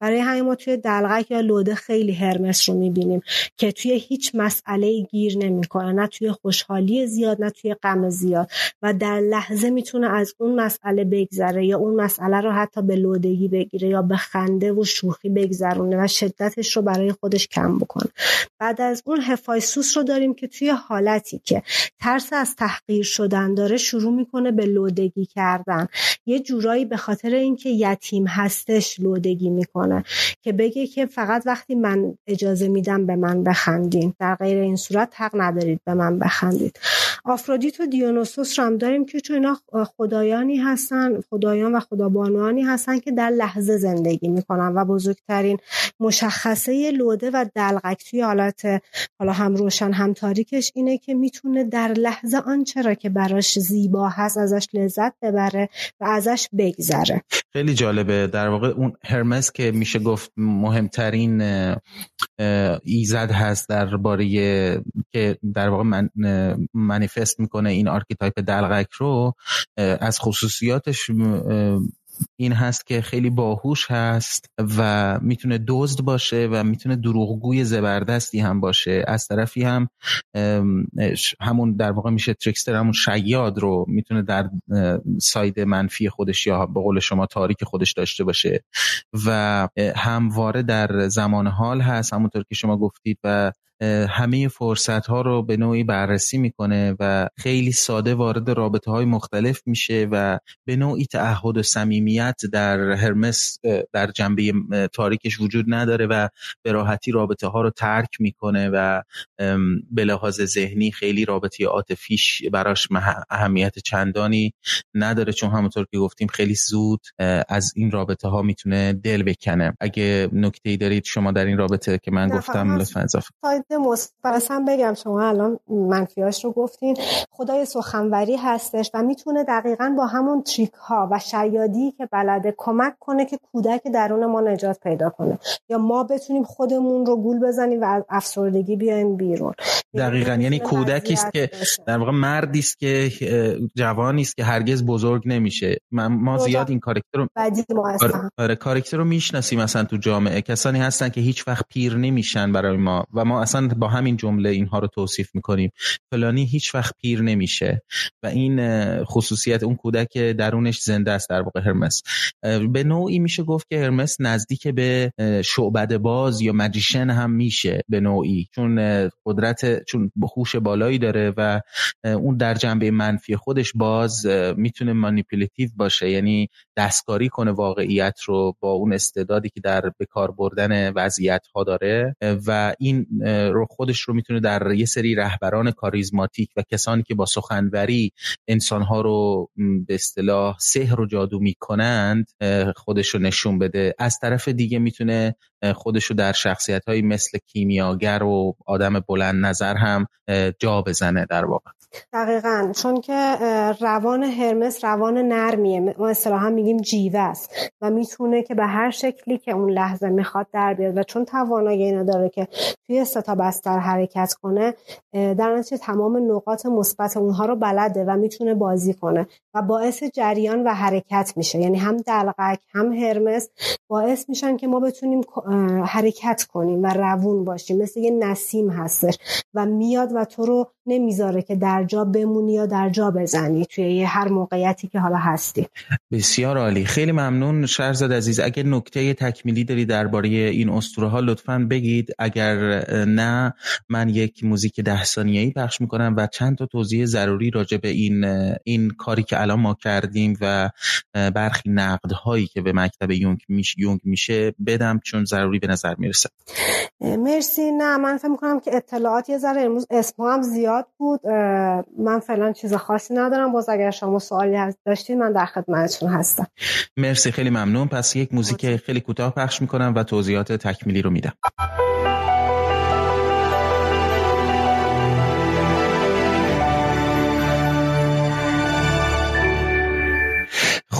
برای همین ما توی دلغک یا لوده خیلی هرمس رو می‌بینیم که توی هیچ مسئله گیر نمی‌کنه. نه توی خوشحالی زیاد نه توی غم زیاد. و در لحظه می‌تونه از اون مسئله بگذره یا اون مسئله رو حتی به لودگی بگیره یا به خنده و شوخی بگذرونه و شدتش رو برای خودش کم بکنه بعد از اون هفایسوس رو داریم که توی حالتی که ترس از تحقیر شدن داره شروع می‌کنه به لودگی کردن. یه جورایی به خاطر اینکه یتیم هستش لودگی می‌کنه که بگه که فقط وقتی من اجازه میدم به من بخندین. در غیر این صورت حق ندارید به من بخندید. آفرودیت و دیونوسوس رو هم داریم که چون اینا خدایانی هستن خدایان و خدابانوانی هستن که در لحظه زندگی می‌کنن و بزرگترین مشخصه لوده و دلغک توی حالت حالا هم روشن هم تاریکش اینه که می‌تونه در لحظه آنچه را که براش زیبا هست ازش لذت ببره و ازش بگذره. خیلی جالبه. در واقع اون هرمس که میشه گفت مهمترین ایزد هست درباره که در واقع من منیفست می‌کنه این آرکیتایپ دلقک رو از خصوصیاتش این هست که خیلی باهوش هست و می‌تونه دزد باشه و می‌تونه دروغگوی زبردستی هم باشه. از طرفی هم همون در واقع میشه تریکستر همون شیاد رو می‌تونه در ساید منفی خودش یا به قول شما تاریک خودش داشته باشه و همواره در زمان حال هست. همونطور که شما گفتید و همه فرصت ها رو به نوعی بررسی می‌کنه و خیلی ساده وارد رابطه های مختلف میشه و به نوعی تعهد و صمیمیت در هرمس در جنبه تاریکش وجود نداره و به راحتی رابطه ها رو ترک می‌کنه و به لحاظ ذهنی خیلی رابطه عاطفیش براش اهمیت چندانی نداره چون همونطور که گفتیم خیلی زود از این رابطه ها می‌تونه دل بکنه. اگه نکته ای دارید شما در این رابطه که من گفتم لطفا اضافه مثبت هم بگم شما الان منفیاش رو گفتین. خدای سخنوری هستش و می‌تونه دقیقا با همون تریک ها و شیادی که بلده کمک کنه که کودک درون ما نجات پیدا کنه. یا ما بتونیم خودمون رو گول بزنیم و از افسردگی بیایم بیرون. دقیقا. یعنی کودکی است که در واقع مردی است که جوانی است که هرگز بزرگ نمیشه. ما زیاد این کاراکتر رو آره, آره، کاراکتر رو می‌شناسیم مثلا تو جامعه. کسانی هستن که هیچ وقت پیر نمیشن برای ما و ما اصلا با همین جمله اینها رو توصیف می‌کنیم. فلانی هیچ وقت پیر نمیشه و این خصوصیت اون کودک درونش زنده است در واقع هرمس. به نوعی میشه گفت که هرمس نزدیک به شعبد باز یا مجیشن هم میشه به نوعی. چون قدرت چون هوش بالایی داره و اون در جنبه منفی خودش باز می‌تونه مانیپولتیو باشه. یعنی دستکاری کنه واقعیت رو با اون استعدادی که در بکار بردن وضعیت ها داره و این رو خودش رو می‌تونه در یه سری رهبران کاریزماتیک و کسانی که با سخنوری انسانها رو به اصطلاح سحر و جادو می‌کنند خودش رو نشون بده. از طرف دیگه می‌تونه خودش رو در شخصیت های مثل کیمیاگر و آدم بلند نظر هم جا بزنه در واقع. دقیقا. چون که روان هرمس روان نرمیه. ما اصطلاحا میگیم جیوه است و می‌تونه که به هر شکلی که اون لحظه می‌خواد در بیاد. و چون توانایی اینو داره که توی ستا بستر حرکت کنه در نتیجه تمام نقاط مثبت اونها رو بلده و می‌تونه بازی کنه و باعث جریان و حرکت میشه. یعنی هم دلقک هم هرمس باعث میشن که ما بتونیم حرکت کنیم و روون باشیم. مثل یه نسیم هستش و میاد و تو رو نمی‌ذاره که در جا بمونی یا در جا بزنی توی هر موقعیتی که حالا هستی. بسیار عالی. خیلی ممنون شهرزاد عزیز. اگر نکته تکمیلی داری درباره این اسطوره ها لطفا بگید. اگر نه من یک موزیک ده ثانیه‌ای پخش می‌کنم و چند تا توضیح ضروری راجع به این این کاری که الان ما کردیم و برخی نقد هایی که به مکتب یونگ میشه یونگ میشه بدم چون ضروری به نظر می‌رسه. مرسی. نه من فکر می‌کنم که اطلاعات یه ذره امروز هم زیاد بود. من فعلا چیز خاصی ندارم. باز اگر شما سوالی داشتین من در خدمتتون هستم. مرسی خیلی ممنون. پس یک موزیک خیلی کوتاه پخش می‌کنم و توضیحات تکمیلی رو میدم.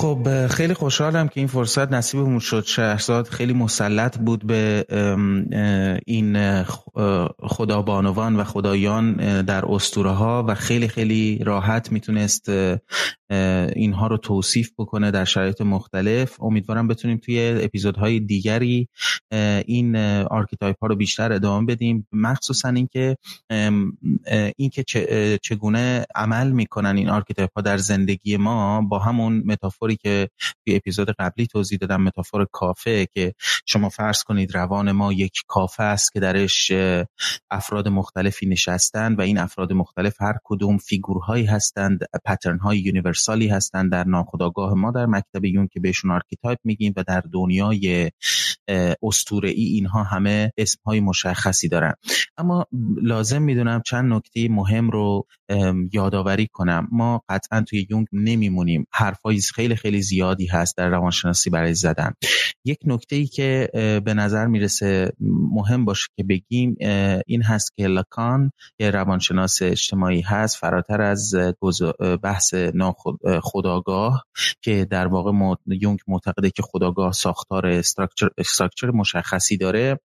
خب خیلی خوشحالم که این فرصت نصیبمون شد. شهرزاد خیلی مسلط بود به این خدابانوان و خدایان در اسطوره ها و خیلی خیلی راحت می‌تونست اینها رو توصیف بکنه در شرایط مختلف. امیدوارم بتونیم توی اپیزودهای دیگری این archetype ها رو بیشتر ادامه بدیم. مخصوصا اینکه اینکه چگونه عمل می‌کنن این archetype ها در زندگی ما با همون metaphor ی که توی اپیزود قبلی توضیح دادم metaphor کافه که شما فرض کنید روان ما یک کافه است که درش افراد مختلفی نشستند و این افراد مختلف هر کدوم figure هایی هستند pattern های universal ی هستند در ناخودآگاه ما در مکتب یونگ که بهشون archetype میگیم و در دنیای اسطوره ای اینها همه اسم های مشخصی دارن. اما لازم می‌دونم چند نکته مهم رو یادآوری کنم. ما قطعا توی یونگ نمیمونیم. حرفای خیلی خیلی زیادی هست در روانشناسی برای زدن. یک نکته ای که به نظر می‌رسه مهم باشه که بگیم این هست که لاکان یه روانشناس اجتماعی هست فراتر از بحث خداگاه که در واقع یونگ معتقده که خداگاه ساختار structure مشخصی داره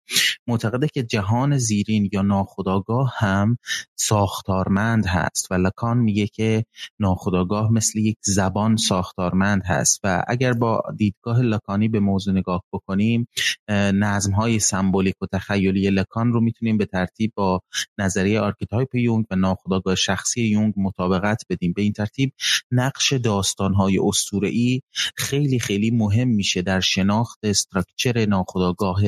معتقده که جهان زیرین یا ناخودآگاه هم ساختارمند هست و لاکان میگه که ناخودآگاه مثل یک زبان ساختارمند هست و اگر با دیدگاه لاکانی به موضوع نگاه بکنیم نظم های سمبولیک و تخیلی لاکان رو می‌تونیم به ترتیب با نظریه archetype یونگ و ناخودآگاه شخصی یونگ مطابقت بدیم. به این ترتیب نقش داستان های ای خیلی خیلی مهم میشه در شناخت استراکچر ناخودآگاه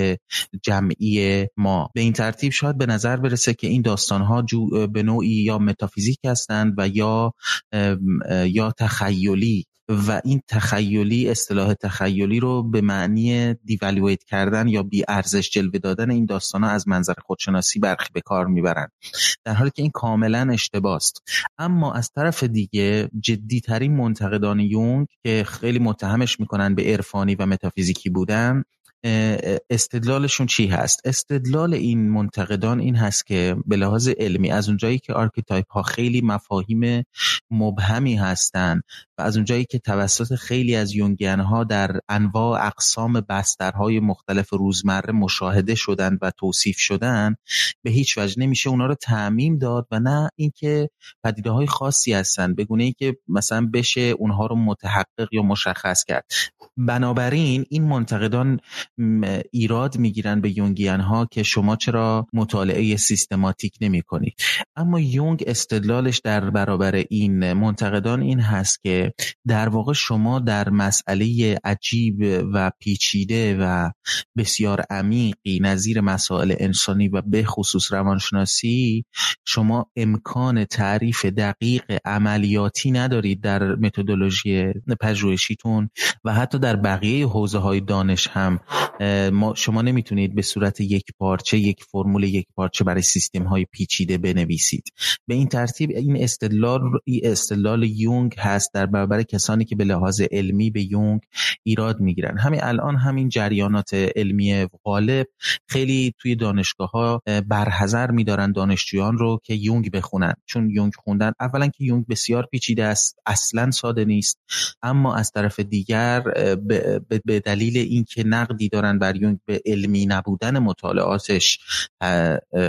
جمعی ما. به این ترتیب شاید به نظر برسه که این داستان ها به نوعی یا متافیزیک هستند و یا یا تخیلی. و این تخیلی اصطلاح تخیلی رو به معنی دیولویت کردن یا بی ارزش جلوه دادن این داستان ها از منظر خودشناسی برخی به کار می‌برن در حالی که این کاملا اشتباست. اما از طرف دیگه جدیترین منتقدان یونگ که خیلی متهمش می‌کنن به عرفانی و متافیزیکی بودن استدلالشون چی هست؟ استدلال این منتقدان این هست که به لحاظ علمی از اونجایی که archetype ها خیلی مفاهیم مبهمی هستند و از اونجایی که توسط خیلی از یونگین ها در انواع اقسام بسترهای مختلف روزمره مشاهده شدند و توصیف شدن به هیچ وجه نمیشه اونا رو تعمیم داد و نه اینکه پدیده های خاصی هستن به گونه ای که مثلا بشه اونها رو متحقق یا مشخص کرد. بنابراین این منتقدان ایراد می‌گیرن به یونگیان ها که شما چرا مطالعه سیستماتیک نمی کنید اما یونگ استدلالش در برابر این منتقدان این هست که در واقع شما در مسئله عجیب و پیچیده و بسیار عمیقی نظیر مسائل انسانی و به خصوص روانشناسی شما امکان تعریف دقیق عملیاتی ندارید در متدولوژی پژوهشیتون و حتی در بقیه حوزه های دانش هم. شما نمی‌تونید به صورت یک پارچه یک فرمول یک پارچه برای سیستم های پیچیده بنویسید. به این ترتیب این استدلال استدلال یونگ هست در برابر کسانی که به لحاظ علمی به یونگ ایراد می‌گیرن. همین الان همین جریانات علمی غالب خیلی توی دانشگاه ها برحضر میدارن دانشجویان رو که یونگ بخونن. چون یونگ خوندن اولا که یونگ بسیار پیچیده است اصلا ساده نیست اما از طرف دیگر به دلیل اینکه نقدی دارن بر یونگ به علمی نبودن مطالعاتش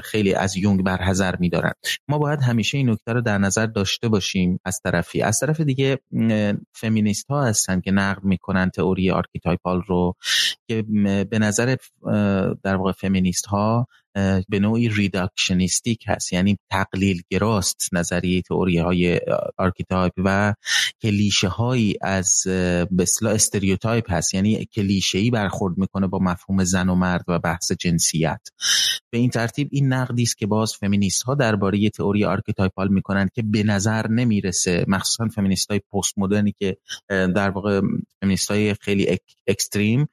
خیلی از یونگ برحضر میدارن. ما باید همیشه این نکته رو در نظر داشته باشیم از طرفی. از طرف دیگه فمینیست ها هستن که نقد می‌کنن تئوری archetypal رو که به نظر در واقع فمینیست ها به نوعی reductionistic هست. یعنی تقلیل گراست نظریه تئوری های archetype و کلیشه هایی از به اصطلاح stereotype هست. یعنی کلیشه ای برخورد می‌کنه با مفهوم زن و مرد و بحث جنسیت. به این ترتیب این نقدی است که باز فمینیست ها درباره تئوری archetypal می‌کنن که به نظر نمی‌رسه. مخصوصا فمینیست های پست مدرنی که در واقع فمینیست های خیلی extreme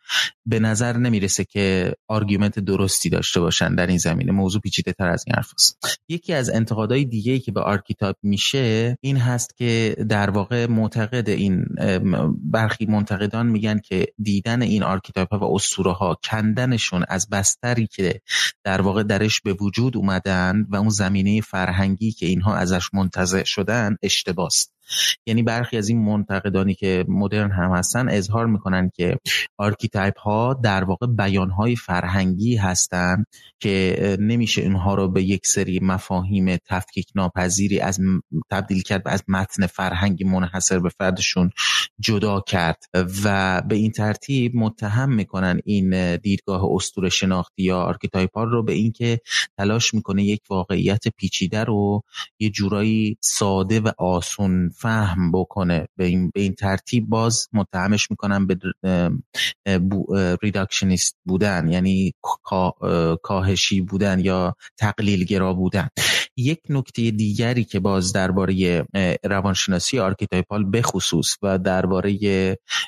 به نظر نمی‌رسه که argument درستی داشته باشن در زمینه موضوع پیچیده تر از این حرف است. یکی از انتقادهای دیگه که به archetype میشه این هست که در واقع معتقدن برخی منتقدان میگن که دیدن این archetype ها و اسطوره ها کندنشون از بستری که در واقع درش به وجود اومدن و اون زمینه فرهنگی که اینها ازش منتزع شدن اشتباست یعنی برخی از این منتقدانی که مدرن هم هستن اظهار می‌کنن که archetype ها در واقع بیان های فرهنگی هستند که نمیشه اینها رو به یک سری مفاهیم تفکیک ناپذیری از تبدیل کرد و از متن فرهنگی منحصر به فردشون جدا کرد. و به این ترتیب متهم می‌کنن این دیدگاه اسطوره شناختی یا archetype ها رو به اینکه تلاش می‌کنه یک واقعیت پیچیده رو یه جورایی ساده و آسون فهم بکنه. به این, به این ترتیب باز متهمش می‌کنن به reductionist بودن یعنی کاهشی بودن یا تقلیلگرا بودن. یک نکته دیگری که باز درباره روانشناسی archetypal بخصوص و درباره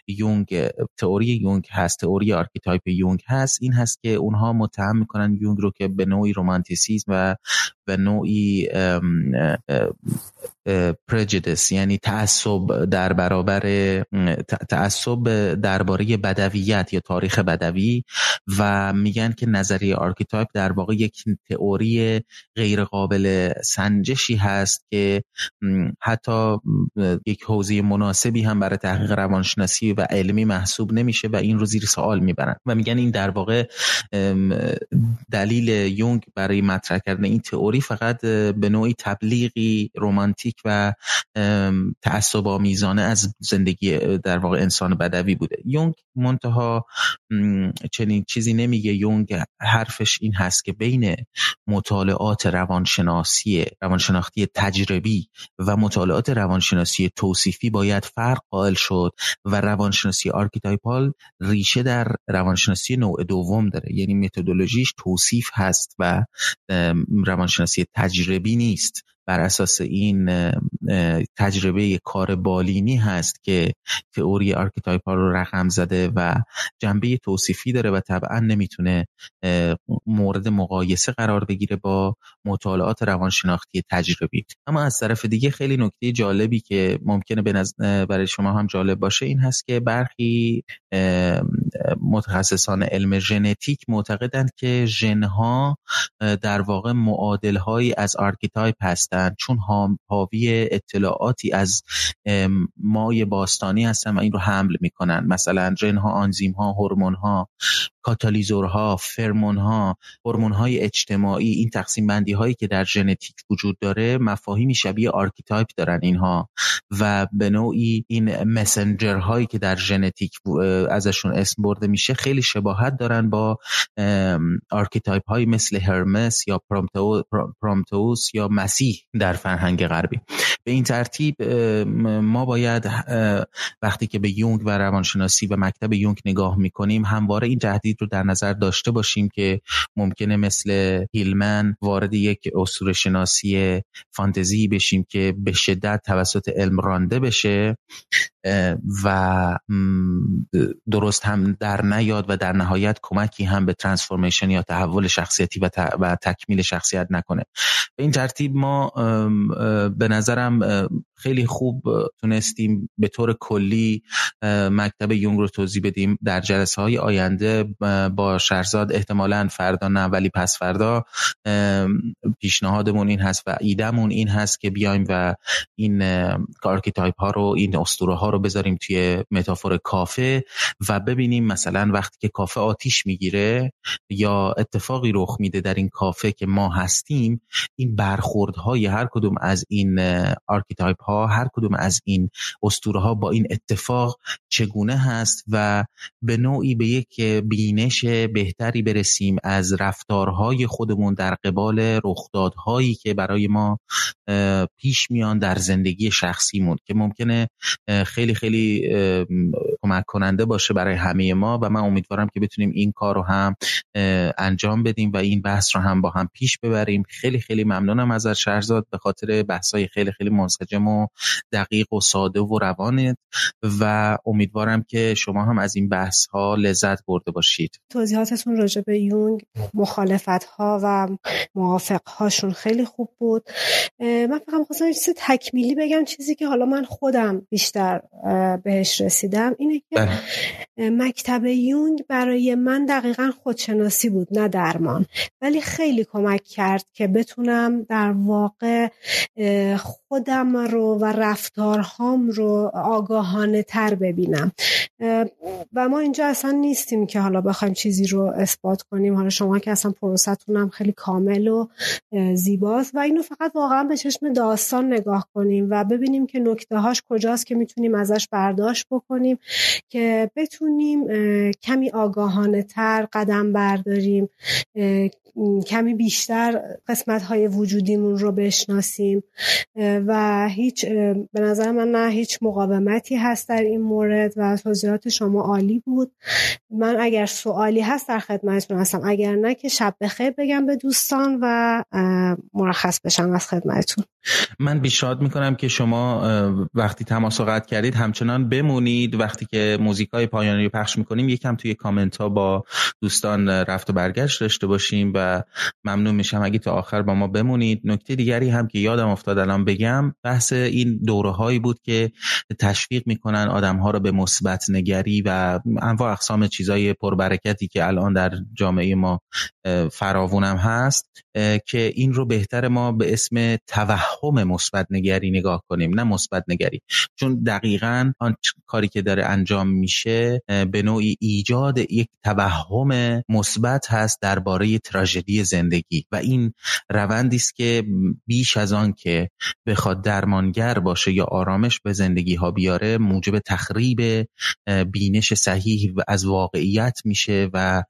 یونگ تئوری یونگ هست تئوری archetype یونگ هست این هست که اونها متهم می‌کنن یونگ رو که به نوعی رومانتیسیزم و به نوعی prejudice یعنی تعصب در برابر تعصب درباره بدویت یا تاریخ بدوی و میگن که نظریه archetype در واقع یک تئوری غیر قابل سنجشی هست که حتی یک حوزه مناسبی هم برای تحقیق روانشناسی و علمی محسوب نمیشه و این رو زیر سوال می‌برن. و میگن این در واقع دلیل یونگ برای مطرح کردن این تئوری فقط به نوعی تبلیغی رومانتیک و تعصب آمیزانه از زندگی در واقع انسان بدوی بوده. یونگ منتها چنین چیزی نمیگه. یونگ حرفش این هست که بین مطالعات روانشناسی روانشناختی تجربی و مطالعات روانشناسی توصیفی باید فرق قائل شد و روانشناسی archetypal ریشه در روانشناسی نوع دوم داره. یعنی متدولوژیش توصیف هست و روانشناسی تجربی نیست. بر اساس این تجربه کار بالینی هست که تئوری archetype ها رو رقم زده و جنبه توصیفی داره و طبعا نمی‌تونه مورد مقایسه قرار بگیره با مطالعات روانشناختی تجربی. اما از طرف دیگه خیلی نکته جالبی که ممکنه برای شما هم جالب باشه این هست که برخی متخصصان علم ژنتیک معتقدند که ژنها در واقع معادلهایی از archetype هستند. چون حاوی اطلاعاتی از مای باستانی هستن و این رو حمل می‌کنن. مثلا ژنها آنزیمها هورمونها. کاتالیزورها فرمونها هورمونهای اجتماعی این تقسیم بندی هایی که در ژنتیک وجود داره مفاهیمی شبیه archetype دارن اینها و به نوعی این مسنجر هایی که در ژنتیک ازشون اسم برده میشه خیلی شباهت دارن با archetype های مثل هرمس یا پرومتوس یا مسیح در فرهنگ غربی. به این ترتیب ما باید وقتی که به یونگ و روانشناسی و مکتب یونگ نگاه می‌کنیم همواره این تهدید رو در نظر داشته باشیم که ممکنه مثل هیلمن وارد یک اصول شناسی فانتزی بشیم که به شدت توسط علم رانده بشه. و درست هم در نیاد و در نهایت کمکی هم به ترانسفورمیشن یا تحول شخصیتی و, تکمیل شخصیت نکنه. به این ترتیب ما به نظرم خیلی خوب تونستیم به طور کلی مکتب یونگ رو توضیح بدیم در جلسه های آینده با شهرزاد احتمالا فردا نه ولی پس فردا پیشنهادمون این هست و ایدمون این هست که بیایم و این archetype ها رو این اسطوره ها رو بذاریم توی metaphor کافه و ببینیم مثلا وقتی که کافه آتیش می‌گیره یا اتفاقی رخ میده در این کافه که ما هستیم این برخوردهای هر کدوم از این archetype ها هر کدوم از این اسطوره ها با این اتفاق چگونه هست و به نوعی به یک بینش بهتری برسیم از رفتارهای خودمون در قبال رخدادهایی که برای ما پیش میان در زندگی شخصیمون که ممکنه خیلی خیلی کمک کننده باشه برای همه ما و من امیدوارم که بتونیم این کار رو هم انجام بدیم و این بحث رو هم با هم پیش ببریم. خیلی خیلی ممنونم از شهرزاد به خاطر بحث های خیلی خیلی منسجم و دقیق و ساده و روانت و امیدوارم که شما هم از این بحث ها لذت برده باشید. توضیحاتتون راجع به یونگ مخالفت ها و موافق هاشون خیلی خوب بود. من فقط خواستم چیز تکمیلی بگم چیزی که حالا من خودم بیشتر بهش رسیدم. اینه که بله. مکتب یونگ برای من دقیقا خودشناسی بود نه درمان. ولی خیلی کمک کرد که بتونم در واقع خودم رو و رفتارهام رو آگاهانه تر ببینم. و ما اینجا اصلا نیستیم که حالا بخوایم چیزی رو اثبات کنیم. حالا شما که اصلا پروستون هم خیلی کامل و زیباست و اینو فقط واقعا به چشم داستان نگاه کنیم و ببینیم که نکته هاش کجاست که می‌تونیم ازش برداشت بکنیم که بتونیم کمی آگاهانه تر قدم برداریم کمی بیشتر قسمت های وجودیمون رو بشناسیم و هیچ به نظر من نه هیچ مقاومتی هست در این مورد و توضیحات شما عالی بود. من اگر سوالی هست در خدمتتون هستم اگر نه که شب بخیر بگم به دوستان و مرخص بشم از خدمتتون. من بیشاد می‌کنم که شما وقتی تماس قطع کردید همچنان بمونید. وقتی که موزیک های پایانی رو پخش می‌کنیم یکم توی کامنت ها با دوستان رفت و برگشت داشته باشیم و ممنون میشم اگه تا آخر با ما بمونید. نکته دیگری هم که یادم افتاد الان بگم بحث این دوره هایی بود که تشویق می‌کنن آدم ها رو به مثبت نگری و انواع اقسام چیزای پربرکتی که الان در جامعه ما فراوونم هست که این رو بهتر ما به اسم توهم مثبت نگری نگاه کنیم نه مثبت نگری. چون دقیقا آن کاری که داره انجام میشه به نوعی ایجاد یک توهم مثبت هست درباره تراژدی زندگی و این روندی است که بیش از آن که بخواد درمانگر باشه یا آرامش به زندگی ها بیاره موجب تخریب بینش صحیح از واقعیت میشه و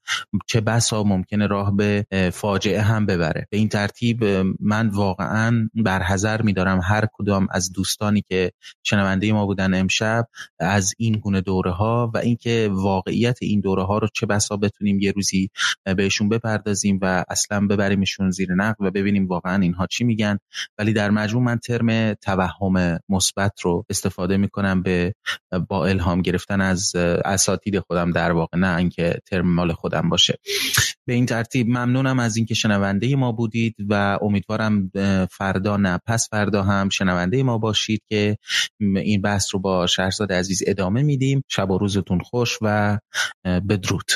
چه بسا ممکنه راه به فاجعه هم ببره. به این ترتیب من واقعا برحضر میدارم هر کدام از دوستانی که شنونده ما بودن امشب از این گونه دوره ها و اینکه واقعیت این دوره ها رو چه بسا بتونیم یه روزی بهشون بپردازیم و اصلا ببریمشون زیر نقد و ببینیم واقعا اینها چی میگن. ولی در مجموع من ترم توهم مثبت رو استفاده می‌کنم به با الهام گرفتن از اساتید خودم در واقع نه اینکه ترم مال خودم باشه. به این ترتیب ممنونم از اینکه شنونده ما بودید و امیدوارم فردا نه پس فردا هم شنونده ما باشید که این بحث رو با شهرزاد عزیز ادامه میدیم. شب و روزتون خوش و بدرود.